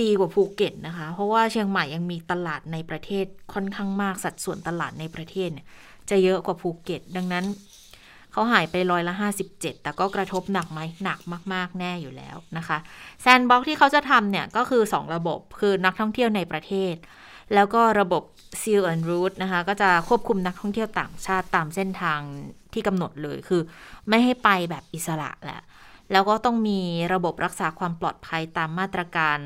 ดีกว่าภูเก็ตนะคะ เพราะว่าเชียงใหม่ยังมีตลาดในประเทศค่อนข้างมากสัดส่วนตลาดในประเทศเนี่ยจะเยอะกว่าภูเก็ต ดังนั้นเขาหายไปร้อยละ 57 แต่ก็กระทบหนักไหมหนักมาก ๆ แน่อยู่แล้วนะคะแซนด์บ็อกซ์ที่เขาจะทำเนี่ย ก็คือ 2 ระบบคือนักท่องเที่ยวในประเทศ แล้วก็ระบบ Sealed Route นะคะ ก็จะควบคุมนักท่องเที่ยวต่างชาติตามเส้นทางที่กำหนดเลยคือ ไม่ให้ไปแบบอิสระแหละ แล้วก็ต้องมีระบบรักษาความปลอดภัยตามมาตรการ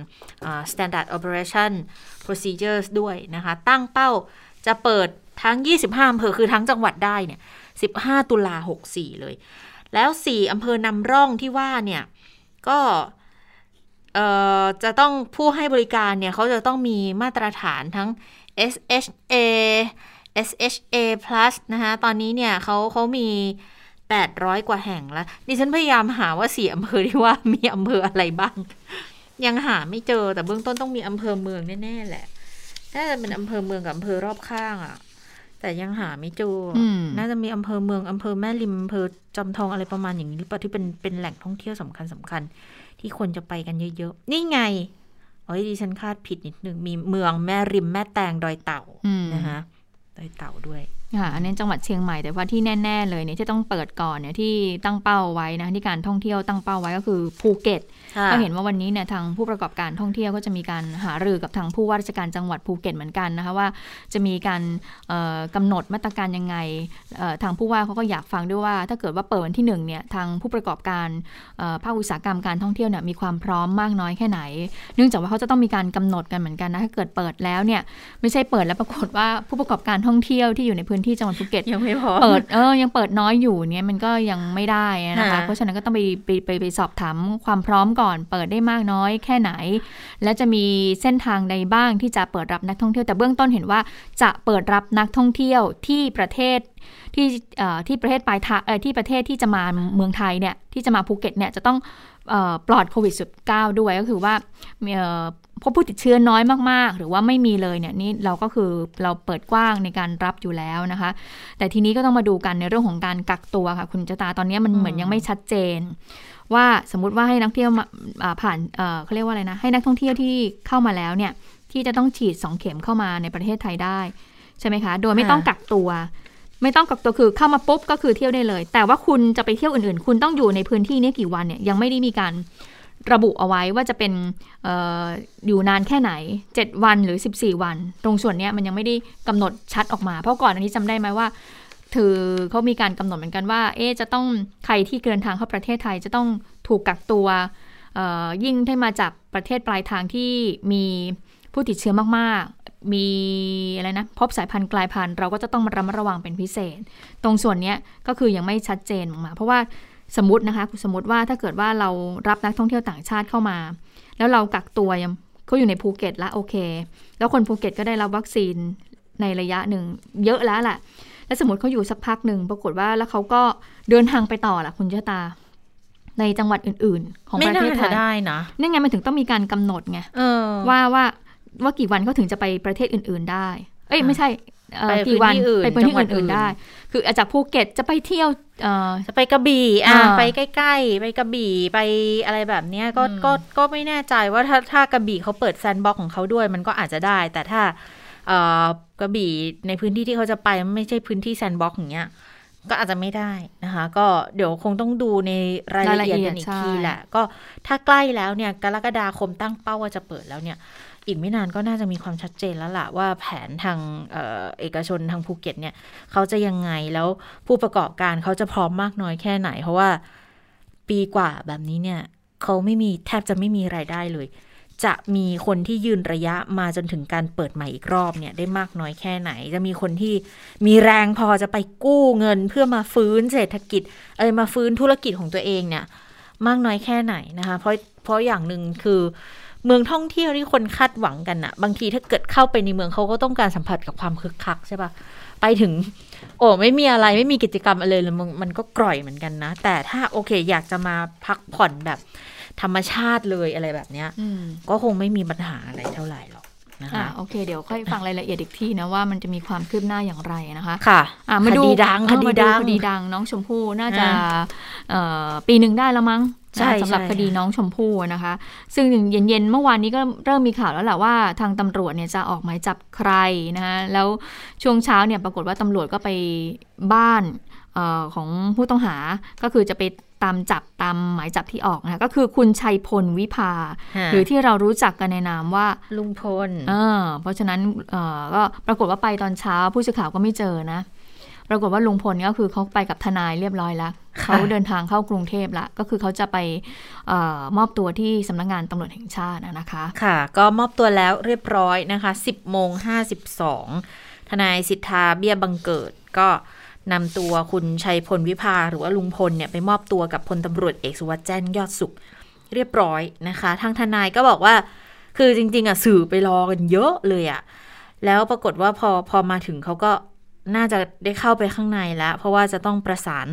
Standard Operation Procedures ด้วยนะคะ ตั้งเป้าจะเปิดทั้ง 25อำเภอคือทั้งจังหวัดได้เนี่ย 15 ตุลา 64 เลย แล้ว 4อำเภอนำร่องที่ว่าเนี่ย ก็จะต้องผู้ให้บริการเนี่ยเขาจะต้องมีมาตรฐานทั้ง SHA SHA plus นะคะ ตอนนี้เนี่ยเขาเขามี 800 กว่าแห่งแล้ว ดิฉันพยายามหาว่าสี่อำเภอที่ว่ามีอำเภออะไรบ้าง ยังหาไม่เจอแต่เบื้องต้นต้องมีอำเภอเมืองแน่ๆแหละน่าจะเป็นอำเภอเมืองกับอำเภอรอบข้างอะ่ะ แต่ยังหาไม่เจออมน่าจะมีอำเภอเมืองอำเภอแม่ริมอำเภอจอมทองอะไรประมาณอย่างนี้หรือเปล่าที่เป็นเป็นแหล่งท่องเที่ยวสำคัญสำคัญ ที่คนจะไปกันเยอะๆนี่ไงโอ้ยดิฉันคาดผิดนิดนึงมีเมืองแม่ริมแม่แตงดอยเต่าอืมนะคะดอยเต่าด้วย ค่ะอันนี้จังหวัดเชียงใหม่แต่ว่าที่แน่ ๆ เลยเนี่ยที่ต้องเปิดก่อนเนี่ยที่ตั้งเป้าไว้นะที่การท่องเที่ยวตั้งเป้าไว้ก็คือภูเก็ต ก็เห็นว่าวันนี้เนี่ยทางผู้ประกอบการท่องเที่ยวก็จะมีการหารือกับทางผู้ว่าราชการจังหวัดภูเก็ตเหมือนกันนะคะว่าจะมีการเอ่อกำหนดมาตรการยังไงเอ่อทางผู้ว่าเขาก็อยากฟังด้วยว่า ถ้าเกิดว่าเปิดวันที่หนึ่งเนี่ยทางผู้ประกอบการเอ่อภาคอุตสาหกรรมการท่องเที่ยวเนี่ยมีความพร้อมมากน้อยแค่ไหน เนื่องจากว่าเขาจะต้องมีการกำหนดกันเหมือนกันนะถ้าเกิดเปิดแล้วเนี่ยไม่ใช่เปิดแล้วปรากฏว่าผู้ประกอบการท่องเที่ยวที่อยู่ในพื้นที่จังหวัดภูเก็ตยังไม่พอเปิดเออยังเปิดน้อยอยู่เนี่ยมันก็ยังไม่ได้นะคะค่ะเพราะฉะนั้นก็ต้องไปไปไปไปสอบถามความพร้อมก่อนเปิดได้มากน้อยแค่ไหน และจะมีเส้นทางใดบ้างที่จะเปิดรับนักท่องเที่ยวแต่เบื้องต้นเห็นว่าจะเปิดรับนักท่องเที่ยวที่ประเทศที่ที่ประเทศปลายทางที่ประเทศที่จะมาเมืองไทยเนี่ยที่จะมาภูเก็ตเนี่ยจะต้องออปลอดโควิด -19 ด้วยก็คือว่าพบผู้ติดเชื้อน้อยมาก ๆ หรือว่าไม่มีเลยเนี่ยนี่เราก็คือเราเปิดกว้างในการรับอยู่แล้วนะคะ แต่ทีนี้ก็ต้องมาดูกันในเรื่องของการกักตัวค่ะ คุณจตาตอนนี้มันเหมือนยังไม่ชัดเจน ว่าสมมติว่าให้นักเที่ยวผ่านเเขาเรียกว่าอะไรนะ ให้นักท่องเที่ยวที่เข้ามาแล้วเนี่ย ที่จะต้องฉีด 2 เข็มเข้ามาในประเทศไทยได้ ใช่ไหมคะ โดยไม่ต้องกักตัว ไม่ต้องกักตัวคือเข้ามาปุ๊บก็คือเที่ยวได้เลย แต่ว่าคุณจะไปเที่ยวอื่นๆ คุณต้องอยู่ในพื้นที่นี้กี่วันเนี่ยยังไม่ได้มีการระบุเอาไว้ว่าจะเป็นอออยู่นานแค่ไหน 7 วันหรือ 14 วัน ตรงส่วนนี้มันยังไม่ได้กำหนดชัดออกมา เพราะก่อนอันนี้จำได้ไหมว่าือเขามีการกำหนดเหมือนกันว่า เอ๊จะต้องใครที่เดินทางเข้าประเทศไทยจะต้องถูกกักตัวยิ่งได้มาจากประเทศปลายทางที่มีผู้ติดเชื้อมากๆ มีอะไรนะพบสายพันธุ์กลายพันธุ์เราก็จะต้องระมัดระวังเป็นพิเศษ ตรงส่วนนี้ก็คือยังไม่ชัดเจนออกมา เพราะว่าสมมตินะคะสมมติว่าถ้าเกิดว่าเรารับนักท่องเที่ยวต่างชาติเข้ามา แล้วเรากักตัวยังเขาอยู่ในภูเก็ตแล้วโอเค แล้วคนภูเก็ตก็ได้รับวัคซีนในระยะหนึ่งเยอะแล้วแหละ แล้วสมมติเขาอยู่สักพักหนึ่งปรากฏว่าแล้วเขาก็เดินทางไปต่อล่ะคุณเชษตา ในจังหวัดอื่น ๆ ของไม่ประน่าเทศไทจะยได้นะนั่นไงมันถึงต้องมีการกำหนดไงเออว่าว่าว่ากี่วันเขาถึงจะไปประเทศอื่น ๆ ได้ เอ้ยอะไม่ใช่เอ่อไปกี่วันพื้นที่อื่นไปพื้นที่จังหวัดอื่อื่นนๆได้ คืออาจากภูเก็ตจะไปเที่ยวเอ่อจะไปกระบี่อะอ่าไปใกล้ๆ ไปกระบี่ไปอะไรแบบเนี้ยก็อืมก็ก็ไม่แน่ใจว่าถ้าถ้ากระบี่เขาเปิดแซนด์บ็อกซ์ของเขาด้วย มันก็อาจจะได้ แต่ถ้าเอ่อ กระบี่ในพื้นที่ที่เขาจะไปไม่ใช่พื้นที่แซนด์บ็อกซ์อย่างเงี้ย ก็อาจจะไม่ได้นะคะ ก็เดี๋ยวคงต้องดูในรายละเอียดกันอีกทีแหละ ก็ถ้าใกล้แล้วเนี่ยกรกฎาคมตั้งเป้าว่าจะเปิดแล้วเนี่ยอีกไม่นานก็น่าจะมีความชัดเจนแล้วล่ะ ว่าแผนทางเออเอกชนทางภูเก็ตเนี่ย เขาจะยังไงแล้วผู้ประกอบการเขาจะพร้อมมากน้อยแค่ไหน เพราะว่าปีกว่าแบบนี้เนี่ย เขาไม่มีแทบจะไม่มีไรายได้เลย จะมีคนที่ยืนระยะมาจนถึงการเปิดใหม่อีกรอบเนี่ยได้มากน้อยแค่ไหน จะมีคนที่มีแรงพอจะไปกู้เงินเพื่อมาฟื้นเศรษฐกิจ เอยมาฟื้นธุรกิจของตัวเองเนี่ยมากน้อยแค่ไหนนะคะ เพราะเพราะอย่างหนึ่งคือเมืองท่องเที่ยวที่คนคาดหวังกันอะบางทีถ้าเกิดเข้าไปในเมืองเขาก็ต้องการสัมผัสกับความคึกคักใช่ปะไปถึง โอ้ไม่มีอะไรไม่มีกิจกรรมอะไรเลยมันมันก็กร่อยเหมือนกันนะ แต่ถ้าโอเคอยากจะมาพักผ่อนแบบ ธรรมชาติเลยอะไรแบบเนี้ยอืมก็คงไม่มีปัญหาอะไรเท่าไหร่หรอกนะอ่าคะโอเค เดี๋ยวค่อยฟังรายละเอียดอีกทีนะว่ามันจะมีความคืบหน้าอย่างไรนะคะ ค่ะอะมาดูคดีดังเออคดีดังมาคดีดังน้องชมพู่น่าจะอ่าเอ่อปีหนึ่งได้แล้วมั้งใช่นะสำหรับใช่คดีน้องชมพู่นะคะ ซึ่งเย็นๆเมื่อวานนี้ก็เริ่มมีข่าวแล้วแหละว่าทางตำรวจเนี่ยจะออกหมายจับใครนะคะแล้วช่วงเช้าเนี่ยปรากฏว่าตำรวจก็ไปบ้านเออของผู้ต้องหาก็คือจะไป ตามจับตามหมายจับที่ออกนะคะก็คือคุณชัยพลวิภาฮะหรือที่เรารู้จักกันในนามว่าลุงพลเออเพราะฉะนั้นเอ่อก็ปรากฏว่าไปตอนเช้าผู้สื่อข่าวก็ไม่เจอนะ ปรากฏว่าลุงพลก็คือเขาไปกับทนายเรียบร้อยแล้วค่ะเขาเดินทางเข้ากรุงเทพละก็คือเขาจะไปเออมอบตัวที่สำนักงานตำรวจแห่งชาตินะนะคะ ค่ะ ก็มอบตัวแล้วเรียบร้อยนะคะ 10โมง52ทนายสิทธาเบี้ยบังเกิดก็ นำตัวคุณชัยพลวิภาหรือว่าลุงพลเนี่ยไปมอบตัวกับพลตำรวจเอกสุวัสด์แจ้งยอดสุขเรียบร้อยนะคะ ทางทนายก็บอกว่า คือจริง ๆอะสื่อไปรอกันเยอะเลยอะ แล้วปรากฏว่าพอพอมาถึงเขาก็ น่าจะได้เข้าไปข้างในแล้ว เพราะว่าจะต้องประสาน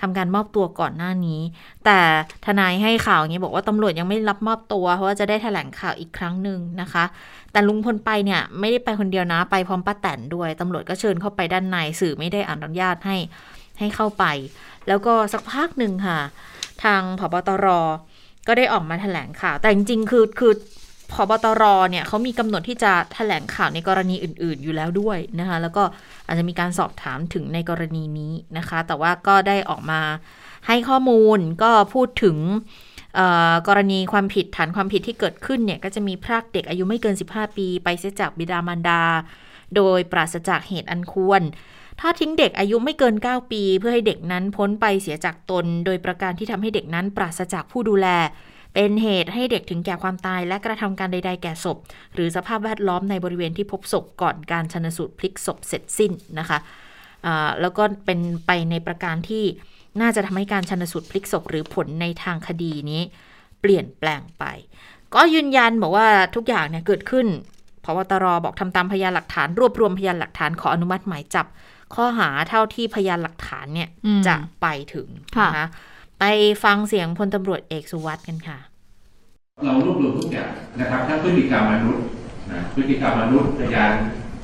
ทำการมอบตัวก่อนหน้านี้ แต่ทนายให้ข่าวอย่างนี้บอกว่าตำรวจยังไม่รับมอบตัว เพราะว่าจะได้แถลงข่าวอีกครั้งหนึ่งนะคะ แต่ลุงพลไปเนี่ยไม่ได้ไปคนเดียวนะ ไปพร้อมป้าแตนด้วยตำรวจก็เชิญเข้าไปด้านในสื่อไม่ได้อนุญาตให้ให้เข้าไป แล้วก็สักพักหนึ่งค่ะ ทางผบตรก็ได้ออกมาแถลงข่าว แต่จริงๆคือคือ พบตรเนี่ยเขามีกำหนดที่จะแถลงข่าวในกรณีอื่น ๆ อยู่แล้วด้วยนะคะแล้วก็อาจจะมีการสอบถามถึงในกรณีนี้นะคะ แต่ว่าก็ได้ออกมาให้ข้อมูลก็พูดถึงกรณีความผิดฐานความผิดที่เกิดขึ้นเนี่ยก็จะมีพรากเด็กอายุไม่เกิน 15 ปี ไปเสียจากบิดามารดา โดยปราศจากเหตุอันควรถ้าทิ้งเด็กอายุไม่เกิน 9 ปี เพื่อให้เด็กนั้นพ้นไปเสียจากตน โดยประการที่ทำให้เด็กนั้นปราศจากผู้ดูแล เป็นเหตุให้เด็กถึงแก่ความตาย และกระทำการใด ๆ แก่ศพ หรือสภาพแวดล้อมในบริเวณที่พบศพก่อนการชนสูตรพลิกศพเสร็จสิ้นนะคะอ่าแล้วก็เป็นไปในประการที่น่าจะทำให้การชนสูตรพลิกศพหรือผลในทางคดีนี้ เปลี่ยนแปลงไป ก็ยืนยันบอกว่าทุกอย่างเนี่ยเกิดขึ้นพบตรบอกทำตามพยานหลักฐาน รวบรวมพยานหลักฐานขออนุมัติหมายจับ ข้อหาเท่าที่พยานหลักฐานเนี่ยอืมจะไปถึงค่ะนะคะ ไปฟังเสียงพลตำรวจเอกสุวัสด์กันค่ะ เรารวบรวมทุกอย่างนะครับทั้งพฤติกรรมมนุษย์นะพฤติกรรมมนุษย์พยาน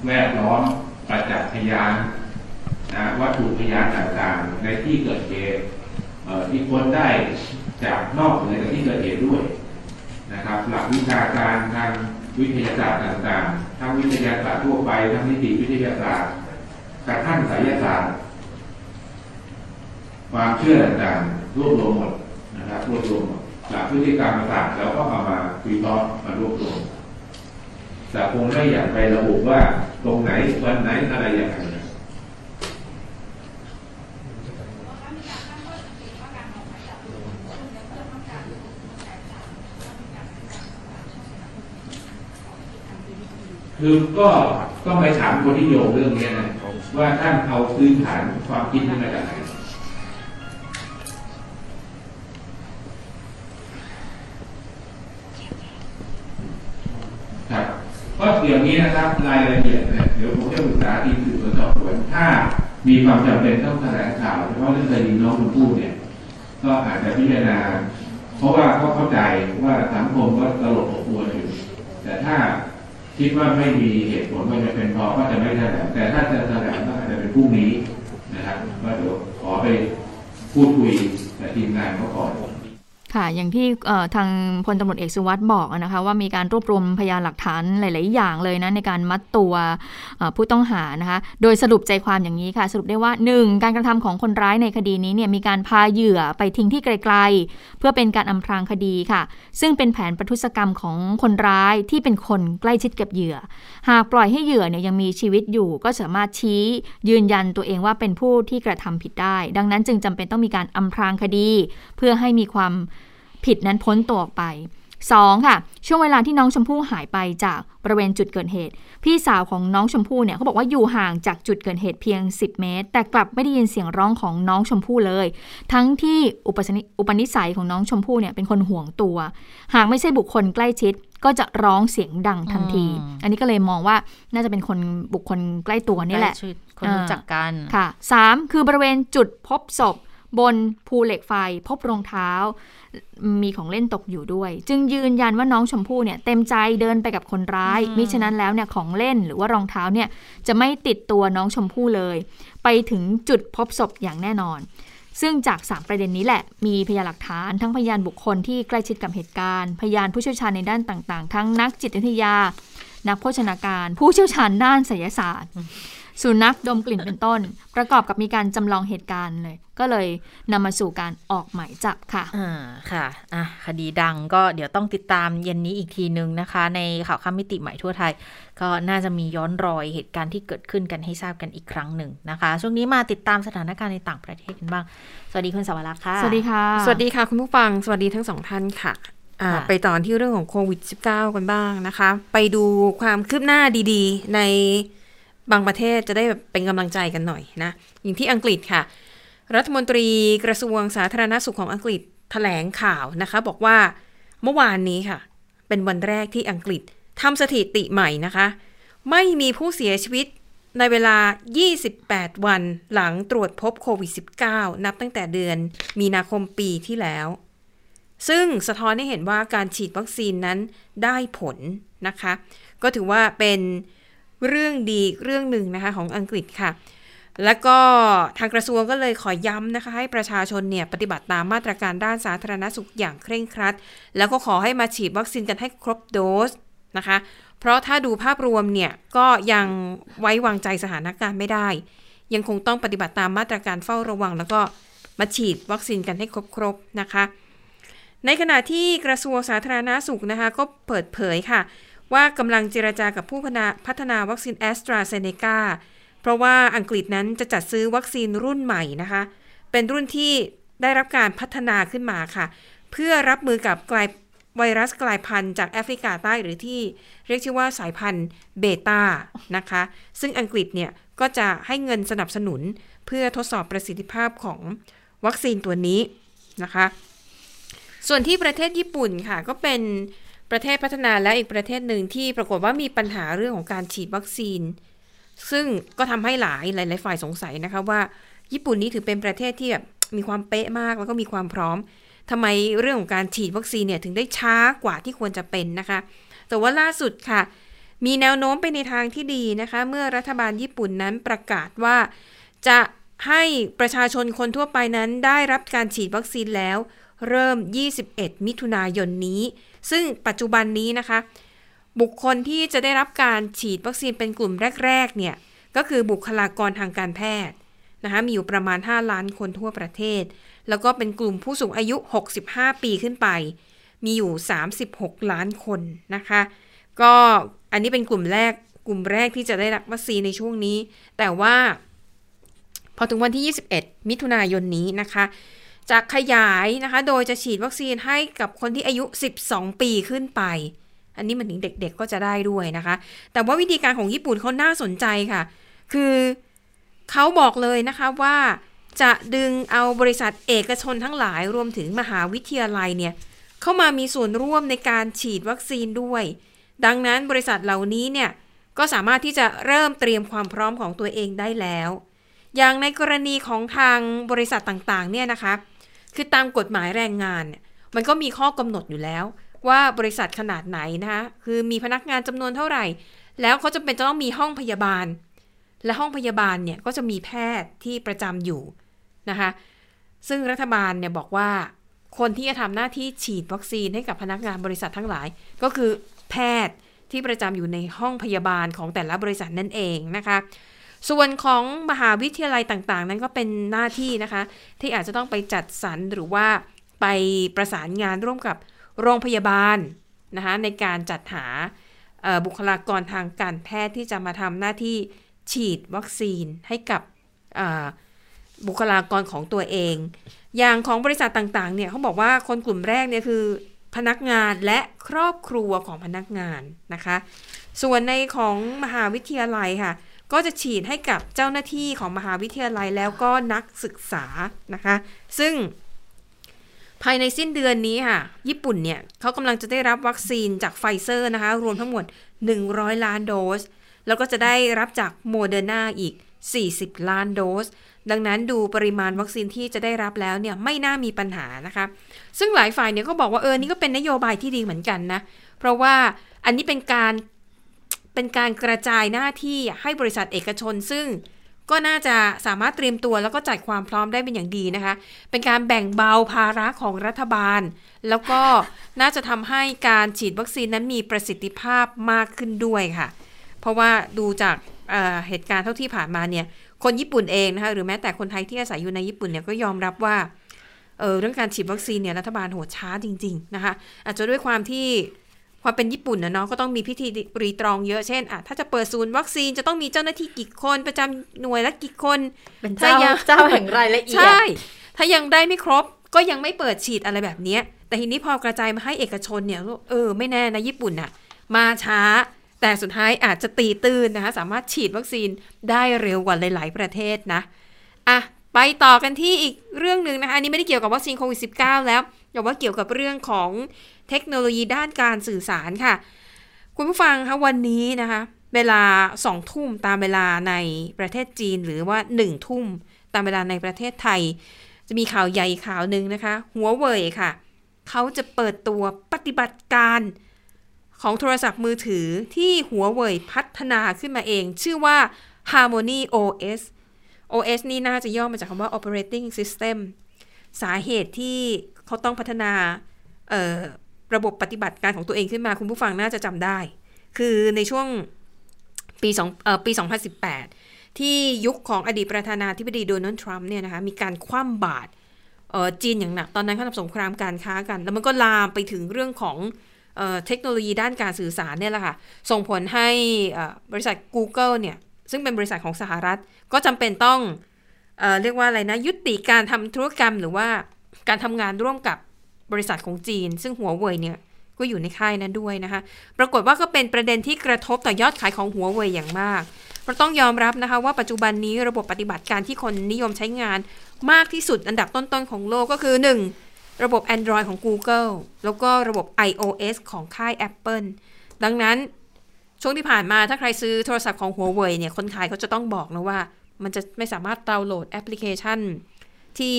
แวดล้อมประจักษ์พยานนะวัตถุพยานต่างๆ ในที่เกิดเหตุที่ค้นได้จากนอกเหนือจากที่เกิดเหตุด้วยนะครับ หลักวิชาการทางวิทยาศาสตร์ต่างๆ ทั้งวิทยาศาสตร์ทั่วไปทั้งนิติวิทยาศาสตร์กระทั่งไสยศาสตร์ ความเชื่อต่างๆ รวบรวมหมดนะครับรวบรวมหมดจากพฤติกรรมต่างๆแล้วก็เอามาวิเคราะห์มารวบรวมแต่คงไม่อยากไประบุว่าตรงไหนวันไหนอะไรอย่างไรนะคือก็ต้องไปถามคนที่โยงเรื่องนี้นะว่าท่านเอาพื้นฐานความคิดนี้มาจากไหน ก็อย่างนี้นะครับรายละเอียดเนี่ยเดี๋ยวผมจะปรึกษาทีมสืบสวนสอบสวนถ้ามีความจำเป็นต้องแถลงข่าวเฉพาะเรื่องคดีน้องชมพู่เนี่ย ก็อาจจะพิจารณา เพราะว่าก็เข้าใจว่าสังคมก็ตลกอบอวนอยู่ แต่ถ้าคิดว่าไม่มีเหตุผลไม่จำเป็นพอก็จะไม่แถลงแต่ถ้าจะแถลงก็อาจจะเป็นพรุ่งนี้นะครับว่าเดี๋ยวขอไปพูดคุยกับทีมงานเขาก่อน ค่ะ อย่างที่ทางพลตำรวจเอกสุวัสด์บอกนะคะว่ามีการรวบรวมพยานหลักฐานหลาย ๆ อย่างเลยนะในการมัดตัวผู้ต้องหานะคะ โดยสรุปใจความอย่างนี้ค่ะ สรุปได้ว่า 1. การกระทำของคนร้ายในคดีนี้เนี่ยมีการพาเหยื่อไปทิ้งที่ไกล ๆ เพื่อเป็นการอำพรางคดีค่ะ ซึ่งเป็นแผนประทุษกรรมของคนร้ายที่เป็นคนใกล้ชิดกับเหยื่อ หากปล่อยให้เหยื่อเนี่ยยังมีชีวิตอยู่ ก็สามารถชี้ยืนยันตัวเองว่าเป็นผู้ที่กระทำผิดได้ ดังนั้นจึงจำเป็นต้องมีการอำพรางคดี เพื่อให้มีความ ผิดนั้นพ้นตัวออกไป 2. ค่ะ ช่วงเวลาที่น้องชมพู่หายไปจากบริเวณจุดเกิดเหตุ พี่สาวของน้องชมพู่เนี่ยเขาบอกว่าอยู่ห่างจากจุดเกิดเหตุเพียง 10 เมตร แต่กลับไม่ได้ยินเสียงร้องของน้องชมพู่เลย ทั้งที่อุปนิอุปนิสัยของน้องชมพู่เนี่ยเป็นคนห่วงตัว หากไม่ใช่บุคคลใกล้ชิดก็จะร้องเสียงดังทันที อันนี้ก็เลยมองว่าน่าจะเป็นคนบุคคลใกล้ตัวนี่แหละคนรู้จักกันค่ะ 3. คือบริเวณจุดพบศพ บนภูเหล็กไฟพบรองเท้า มีของเล่นตกอยู่ด้วย จึงยืนยันว่าน้องชมพู่เนี่ยเต็มใจเดินไปกับคนร้าย มิฉะนั้นแล้วเนี่ยของเล่นหรือว่ารองเท้าเนี่ยจะไม่ติดตัวน้องชมพู่เลย ไปถึงจุดพบศพอย่างแน่นอน ซึ่งจาก 3 ประเด็นนี้แหละ มีพยานหลักฐานทั้งพยานบุคคลที่ใกล้ชิดกับเหตุการณ์ พยานผู้เชี่ยวชาญในด้านต่าง ๆ ทั้งนักจิตวิทยา นักโภชนาการ ผู้เชี่ยวชาญด้านศิลศาสตร์ สุนัขดมกลิ่นเป็นต้น ประกอบกับมีการจำลองเหตุการณ์เลย ก็เลยนำมาสู่การออกหมายจับค่ะอ่าค่ะอะ คดีดังก็เดี๋ยวต้องติดตามเย็นนี้อีกทีนึงนะคะ ในข่าวข้ามมิติใหม่ทั่วไทย ก็น่าจะมีย้อนรอยเหตุการณ์ที่เกิดขึ้นกันให้ทราบกันอีกครั้งหนึ่งนะคะ ช่วงนี้มาติดตามสถานการณ์ในต่างประเทศกันบ้าง สวัสดีคุณสวรักษ์ค่ะ สวัสดีค่ะ สวัสดีค่ะคุณผู้ฟัง สวัสดีทั้งสองท่านค่ะไปต่อที่เรื่องของโควิด -19 กันบ้างนะคะ ไปดูความคืบหน้าดีๆ ใน บางประเทศจะได้เป็นกำลังใจกันหน่อยนะ อย่างที่อังกฤษค่ะ รัฐมนตรีกระทรวงสาธารณสุขของอังกฤษถแถลงข่าวนะคะ บอกว่าเมื่อวานนี้ค่ะ เป็นวันแรกที่อังกฤษทำสถิติใหม่นะคะ ไม่มีผู้เสียชีวิตในเวลา 28 วันหลังตรวจพบโควิด -19 นับตั้งแต่เดือนมีนาคมปีที่แล้ว ซึ่งสะท้อนให้เห็นว่าการฉีดวัคซีนนั้นได้ผลนะคะ ก็ถือว่าเป็น เรื่องดีเรื่องหนึ่งนะคะของอังกฤษค่ะ แล้วก็ทางกระทรวงก็เลยขอย้ำนะคะให้ประชาชนเนี่ยปฏิบัติตามมาตรการด้านสาธารณสุขอย่างเคร่งครัด แล้วก็ขอให้มาฉีดวัคซีนกันให้ครบโดสนะคะ เพราะถ้าดูภาพรวมเนี่ยก็ยังไว้วางใจสถานการณ์ไม่ได้ ยังคงต้องปฏิบัติตามมาตรการเฝ้าระวัง แล้วก็มาฉีดวัคซีนกันให้ครบๆนะคะ ในขณะที่กระทรวงสาธารณสุขนะคะก็เปิดเผยค่ะ ว่ากำลังเจรจากับผู้พัฒนาวัคซีนแอสตราเซเนกาเพราะว่าอังกฤษนั้นจะจัดซื้อวัคซีนรุ่นใหม่นะคะ เป็นรุ่นที่ได้รับการพัฒนาขึ้นมาค่ะ เพื่อรับมือกับกลายไวรัสกลายพันธุ์จากแอฟริกาใต้หรือที่เรียกชื่อว่าสายพันธุ์เบต้านะคะ ซึ่งอังกฤษเนี่ยก็จะให้เงินสนับสนุนเพื่อทดสอบประสิทธิภาพของวัคซีนตัวนี้นะคะ ส่วนที่ประเทศญี่ปุ่นค่ะ ก็เป็น ประเทศพัฒนาและอีกประเทศหนึ่งที่ปรากฏว่ามีปัญหาเรื่องของการฉีดวัคซีน ซึ่งก็ทำให้หลายหลายฝ่ายสงสัยนะคะว่า ญี่ปุ่นนี้ถือเป็นประเทศที่แบบมีความเป๊ะมากแล้วก็มีความพร้อมทำไมเรื่องของการฉีดวัคซีนเนี่ยถึงได้ช้ากว่าที่ควรจะเป็นนะคะ แต่ว่าล่าสุดค่ะ มีแนวโน้มไปในทางที่ดีนะคะ เมื่อรัฐบาลญี่ปุ่นนั้นประกาศว่าจะให้ประชาชนคนทั่วไปนั้นได้รับการฉีดวัคซีนแล้ว เริ่ม 21 มิถุนายนนี้ ซึ่งปัจจุบันนี้นะคะ บุคคลที่จะได้รับการฉีดวัคซีนเป็นกลุ่มแรก ๆ เนี่ย ก็คือบุคลากรทางการแพทย์นะคะมีอยู่ประมาณ 5 ล้านคนทั่วประเทศ แล้วก็เป็นกลุ่มผู้สูงอายุ 65 ปีขึ้นไป มีอยู่ 36 ล้านคนนะคะ ก็อันนี้เป็นกลุ่มแรกกลุ่มแรกที่จะได้รับวัคซีนในช่วงนี้ แต่ว่า พอถึงวันที่ 21 มิถุนายนนี้นะคะ จะขยายนะคะ โดยจะฉีดวัคซีนให้กับคนที่อายุ 12 ปีขึ้นไป อันนี้มันถึงเด็กๆก็จะได้ด้วยนะคะ แต่ว่าวิธีการของญี่ปุ่นเขาน่าสนใจค่ะ คือเขาบอกเลยนะคะว่าจะดึงเอาบริษัทเอกชนทั้งหลายรวมถึงมหาวิทยาลัยเนี่ยเข้ามามีส่วนร่วมในการฉีดวัคซีนด้วย ดังนั้นบริษัทเหล่านี้เนี่ยก็สามารถที่จะเริ่มเตรียมความพร้อมของตัวเองได้แล้ว อย่างในกรณีของทางบริษัทต่างๆเนี่ยนะคะ คือตามกฎหมายแรงงานเนี่ยมันก็มีข้อกำหนดอยู่แล้ว ว่าบริษัทขนาดไหนนะคะคือมีพนักงานจำนวนเท่าไหร่ แล้วเขาจะเป็นจะต้องมีห้องพยาบาล และห้องพยาบาลเนี่ยก็จะมีแพทย์ที่ประจำอยู่นะคะซึ่งรัฐบาลเนี่ยบอกว่าคนที่จะทำหน้าที่ฉีดวัคซีนให้กับพนักงานบริษัททั้งหลาย ก็คือแพทย์ที่ประจำอยู่ในห้องพยาบาลของแต่ละบริษัทนั่นเองนะคะ ส่วนของมหาวิทยาลัยต่างๆ นั้นก็เป็นหน้าที่นะคะ ที่อาจจะต้องไปจัดสรรหรือว่าไปประสานงานร่วมกับโรงพยาบาลนะคะในการจัดหาบุคลากรทางการแพทย์ที่จะมาทำหน้าที่ฉีดวัคซีนให้กับบุคลากรของตัวเอง อย่างของบริษัทต่างๆเนี่ยเขาบอกว่าคนกลุ่มแรกเนี่ยคือพนักงานและครอบครัวของพนักงานนะคะ ส่วนในของมหาวิทยาลัยค่ะ ก็จะฉีดให้กับเจ้าหน้าที่ของมหาวิทยาลัยแล้วก็นักศึกษานะคะ ซึ่งภายในสิ้นเดือนนี้ค่ะ ญี่ปุ่นเนี่ยเขากำลังจะได้รับวัคซีนจากไฟเซอร์นะคะ รวมทั้งหมด 100 ล้านโดส แล้วก็จะได้รับจากโมเดอร์นาอีก 40 ล้านโดส ดังนั้นดูปริมาณวัคซีนที่จะได้รับแล้วเนี่ยไม่น่ามีปัญหานะคะ ซึ่งหลายฝ่ายเนี่ยก็บอกว่าเออ นี่ก็เป็นนโยบายที่ดีเหมือนกันนะ เพราะว่าอันนี้เป็นการ เป็นการกระจายหน้าที่ให้บริษัทเอกชน ซึ่งก็น่าจะสามารถเตรียมตัวแล้วก็จัดความพร้อมได้เป็นอย่างดีนะคะ เป็นการแบ่งเบาภาระของรัฐบาล แล้วก็น่าจะทำให้การฉีดวัคซีนนั้นมีประสิทธิภาพมากขึ้นด้วยค่ะ เพราะว่าดูจากเเหตุการณ์เท่าที่ผ่านมาเนี่ย คนญี่ปุ่นเองนะคะหรือแม้แต่คนไทยที่อาศัยอยู่ในญี่ปุ่นเนี่ยก็ยอมรับว่าเเรื่องการฉีดวัคซีนเนี่ยรัฐบาลโหดช้าจริง ๆ นะคะ อาจจะด้วยความที่ ความเป็นญี่ปุ่นนะเนาะก็ต้องมีพิธีรีตรองเยอะเช่นอะถ้าจะเปิดศูนย์วัคซีนจะต้องมีเจ้าหน้าที่กี่คนประจำหน่วยละกี่คน เป็นเจ้าเจ้าแห่งรายละเอียดใช่ ถ้ายังได้ไม่ครบก็ยังไม่เปิดฉีดอะไรแบบนี้แต่ทีนี้พอกระจายมาให้เอกชนเนี่ยเออไม่แน่นะญี่ปุ่นอะมาช้า แต่สุดท้ายอาจจะตีตื้นนะคะสามารถฉีดวัคซีนได้เร็วกว่าหลาย ๆ ประเทศนะอะไปต่อกันที่อีกเรื่องหนึ่งนะคะอันนี้ไม่ได้เกี่ยวกับวัคซีนโควิด -19 แล้วแต่ว่าเกี่ยวกับเรื่องของ เทคโนโลยีด้านการสื่อสารค่ะ คุณผู้ฟังคะวันนี้นะคะ เวลาสองทุ่มตามเวลาในประเทศจีนหรือว่าหนึ่งทุ่มตามเวลาในประเทศไทย จะมีข่าวใหญ่ข่าวหนึ่งนะคะ หัวเว่ยค่ะ เขาจะเปิดตัวปฏิบัติการของโทรศัพท์มือถือที่หัวเว่ยพัฒนาขึ้นมาเอง ชื่อว่า Harmony OS OS นี่น่าจะย่อมาจากคำว่า Operating System สาเหตุที่เขาต้องพัฒนา ระบบปฏิบัติการของตัวเองขึ้นมาคุณผู้ฟังน่าจะจำได้ คือในช่วงปีสองปี 2018 ที่ยุคของอดีตประธานาธิบดีโดนัลด์ทรัมป์เนี่ยนะคะมีการคว่ำบาตรจีนอย่างหนัก ตอนนั้นเขาทำสงครามการค้ากัน แล้วมันก็ลามไปถึงเรื่องของเทคโนโลยีด้านการสื่อสารเนี่ยแหละค่ะ ส่งผลให้บริษัท Google เนี่ย ซึ่งเป็นบริษัทของสหรัฐ ก็จำเป็นต้องเอเรียกว่าอะไรนะ ยุติการทำธุรกรรมหรือว่าการทำงานร่วมกับ บริษัทของจีน ซึ่งหัวเว่ยเนี่ยก็อยู่ในค่ายนั้นด้วยนะคะ ปรากฏว่าก็เป็นประเด็นที่กระทบต่อยอดขายของหัวเว่ยอย่างมากเราต้องยอมรับนะคะว่าปัจจุบันนี้ระบบปฏิบัติการที่คนนิยมใช้งานมากที่สุดอันดับต้นๆของโลกก็คือ 1. ระบบ Android ของ Google แล้วก็ระบบ iOS ของค่าย Apple ดังนั้นช่วงที่ผ่านมาถ้าใครซื้อโทรศัพท์ของหัวเว่ยเนี่ยคนขายเขาจะต้องบอกนะว่า มันจะไม่สามารถดาวน์โหลดแอปพลิเคชันที่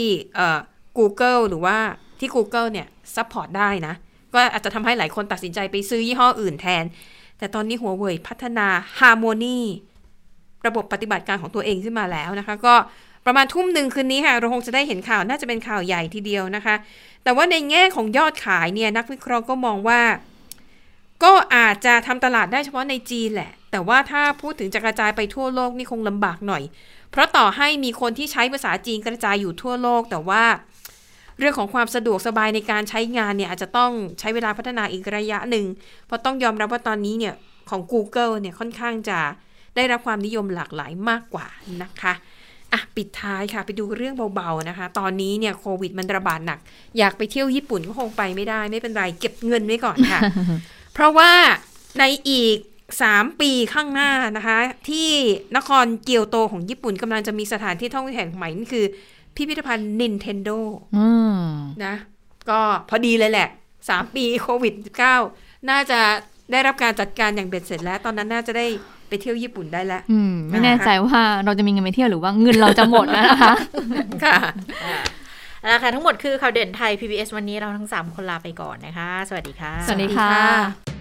Google หรือว่า ที่ Google เนี่ย support ได้นะ ก็อาจจะทำให้หลายคนตัดสินใจไปซื้อยี่ห้ออื่นแทน แต่ตอนนี้หัวเว่ยพัฒนา Harmony ระบบปฏิบัติการของตัวเองขึ้นมาแล้วนะคะ ก็ประมาณทุ่มหนึ่งคืนนี้ค่ะ เราคงจะได้เห็นข่าวน่าจะเป็นข่าวใหญ่ทีเดียวนะคะ แต่ว่าในแง่ของยอดขายเนี่ยนักวิเคราะห์ก็มองว่า ก็อาจจะทำตลาดได้เฉพาะในจีนแหละ แต่ว่าถ้าพูดถึงจะกระจายไปทั่วโลกนี่คงลำบากหน่อย เพราะต่อให้มีคนที่ใช้ภาษาจีนกระจายอยู่ทั่วโลก แต่ว่า เรื่องของความสะดวกสบายในการใช้งานเนี่ยอาจจะต้องใช้เวลาพัฒนาอีกระยะหนึ่ง เพราะต้องยอมรับว่าตอนนี้เนี่ยของ Google เนี่ยค่อนข้างจะได้รับความนิยมหลากหลายมากกว่านะคะอะปิดท้ายค่ะไปดูเรื่องเบาๆนะคะ ตอนนี้เนี่ยโควิดมันระบาดหนัก อยากไปเที่ยวญี่ปุ่นก็คงไปไม่ได้ไม่เป็นไรเก็บเงินไว้ก่อนค่ะ เพราะว่าในอีก 3 ปีข้างหน้านะคะ ที่นครเกียวโตของญี่ปุ่นกำลังจะมีสถานที่ท่องเที่ยวแห่งใหม่นั่นคือ พิพิธภัณฑ์ Nintendo นะ ก็พอดีเลยแหละสามปีโควิด -19 น่าจะได้รับการจัดการอย่างเบ็ดเสร็จแล้ว ตอนนั้นน่าจะได้ไปเที่ยวญี่ปุ่นได้แล้วไม่แน่ใจว่าเราจะมีเงินไปเที่ยวหรือว่าเงินเราจะหมดแล้วนะคะ ค่ะแล้วค่ะทั้งหมดคือข่าวเด่นไทย PBS วันนี้เราทั้ง 3 คนลาไปก่อนนะคะ สวัสดีค่ะ สวัสดีค่ะ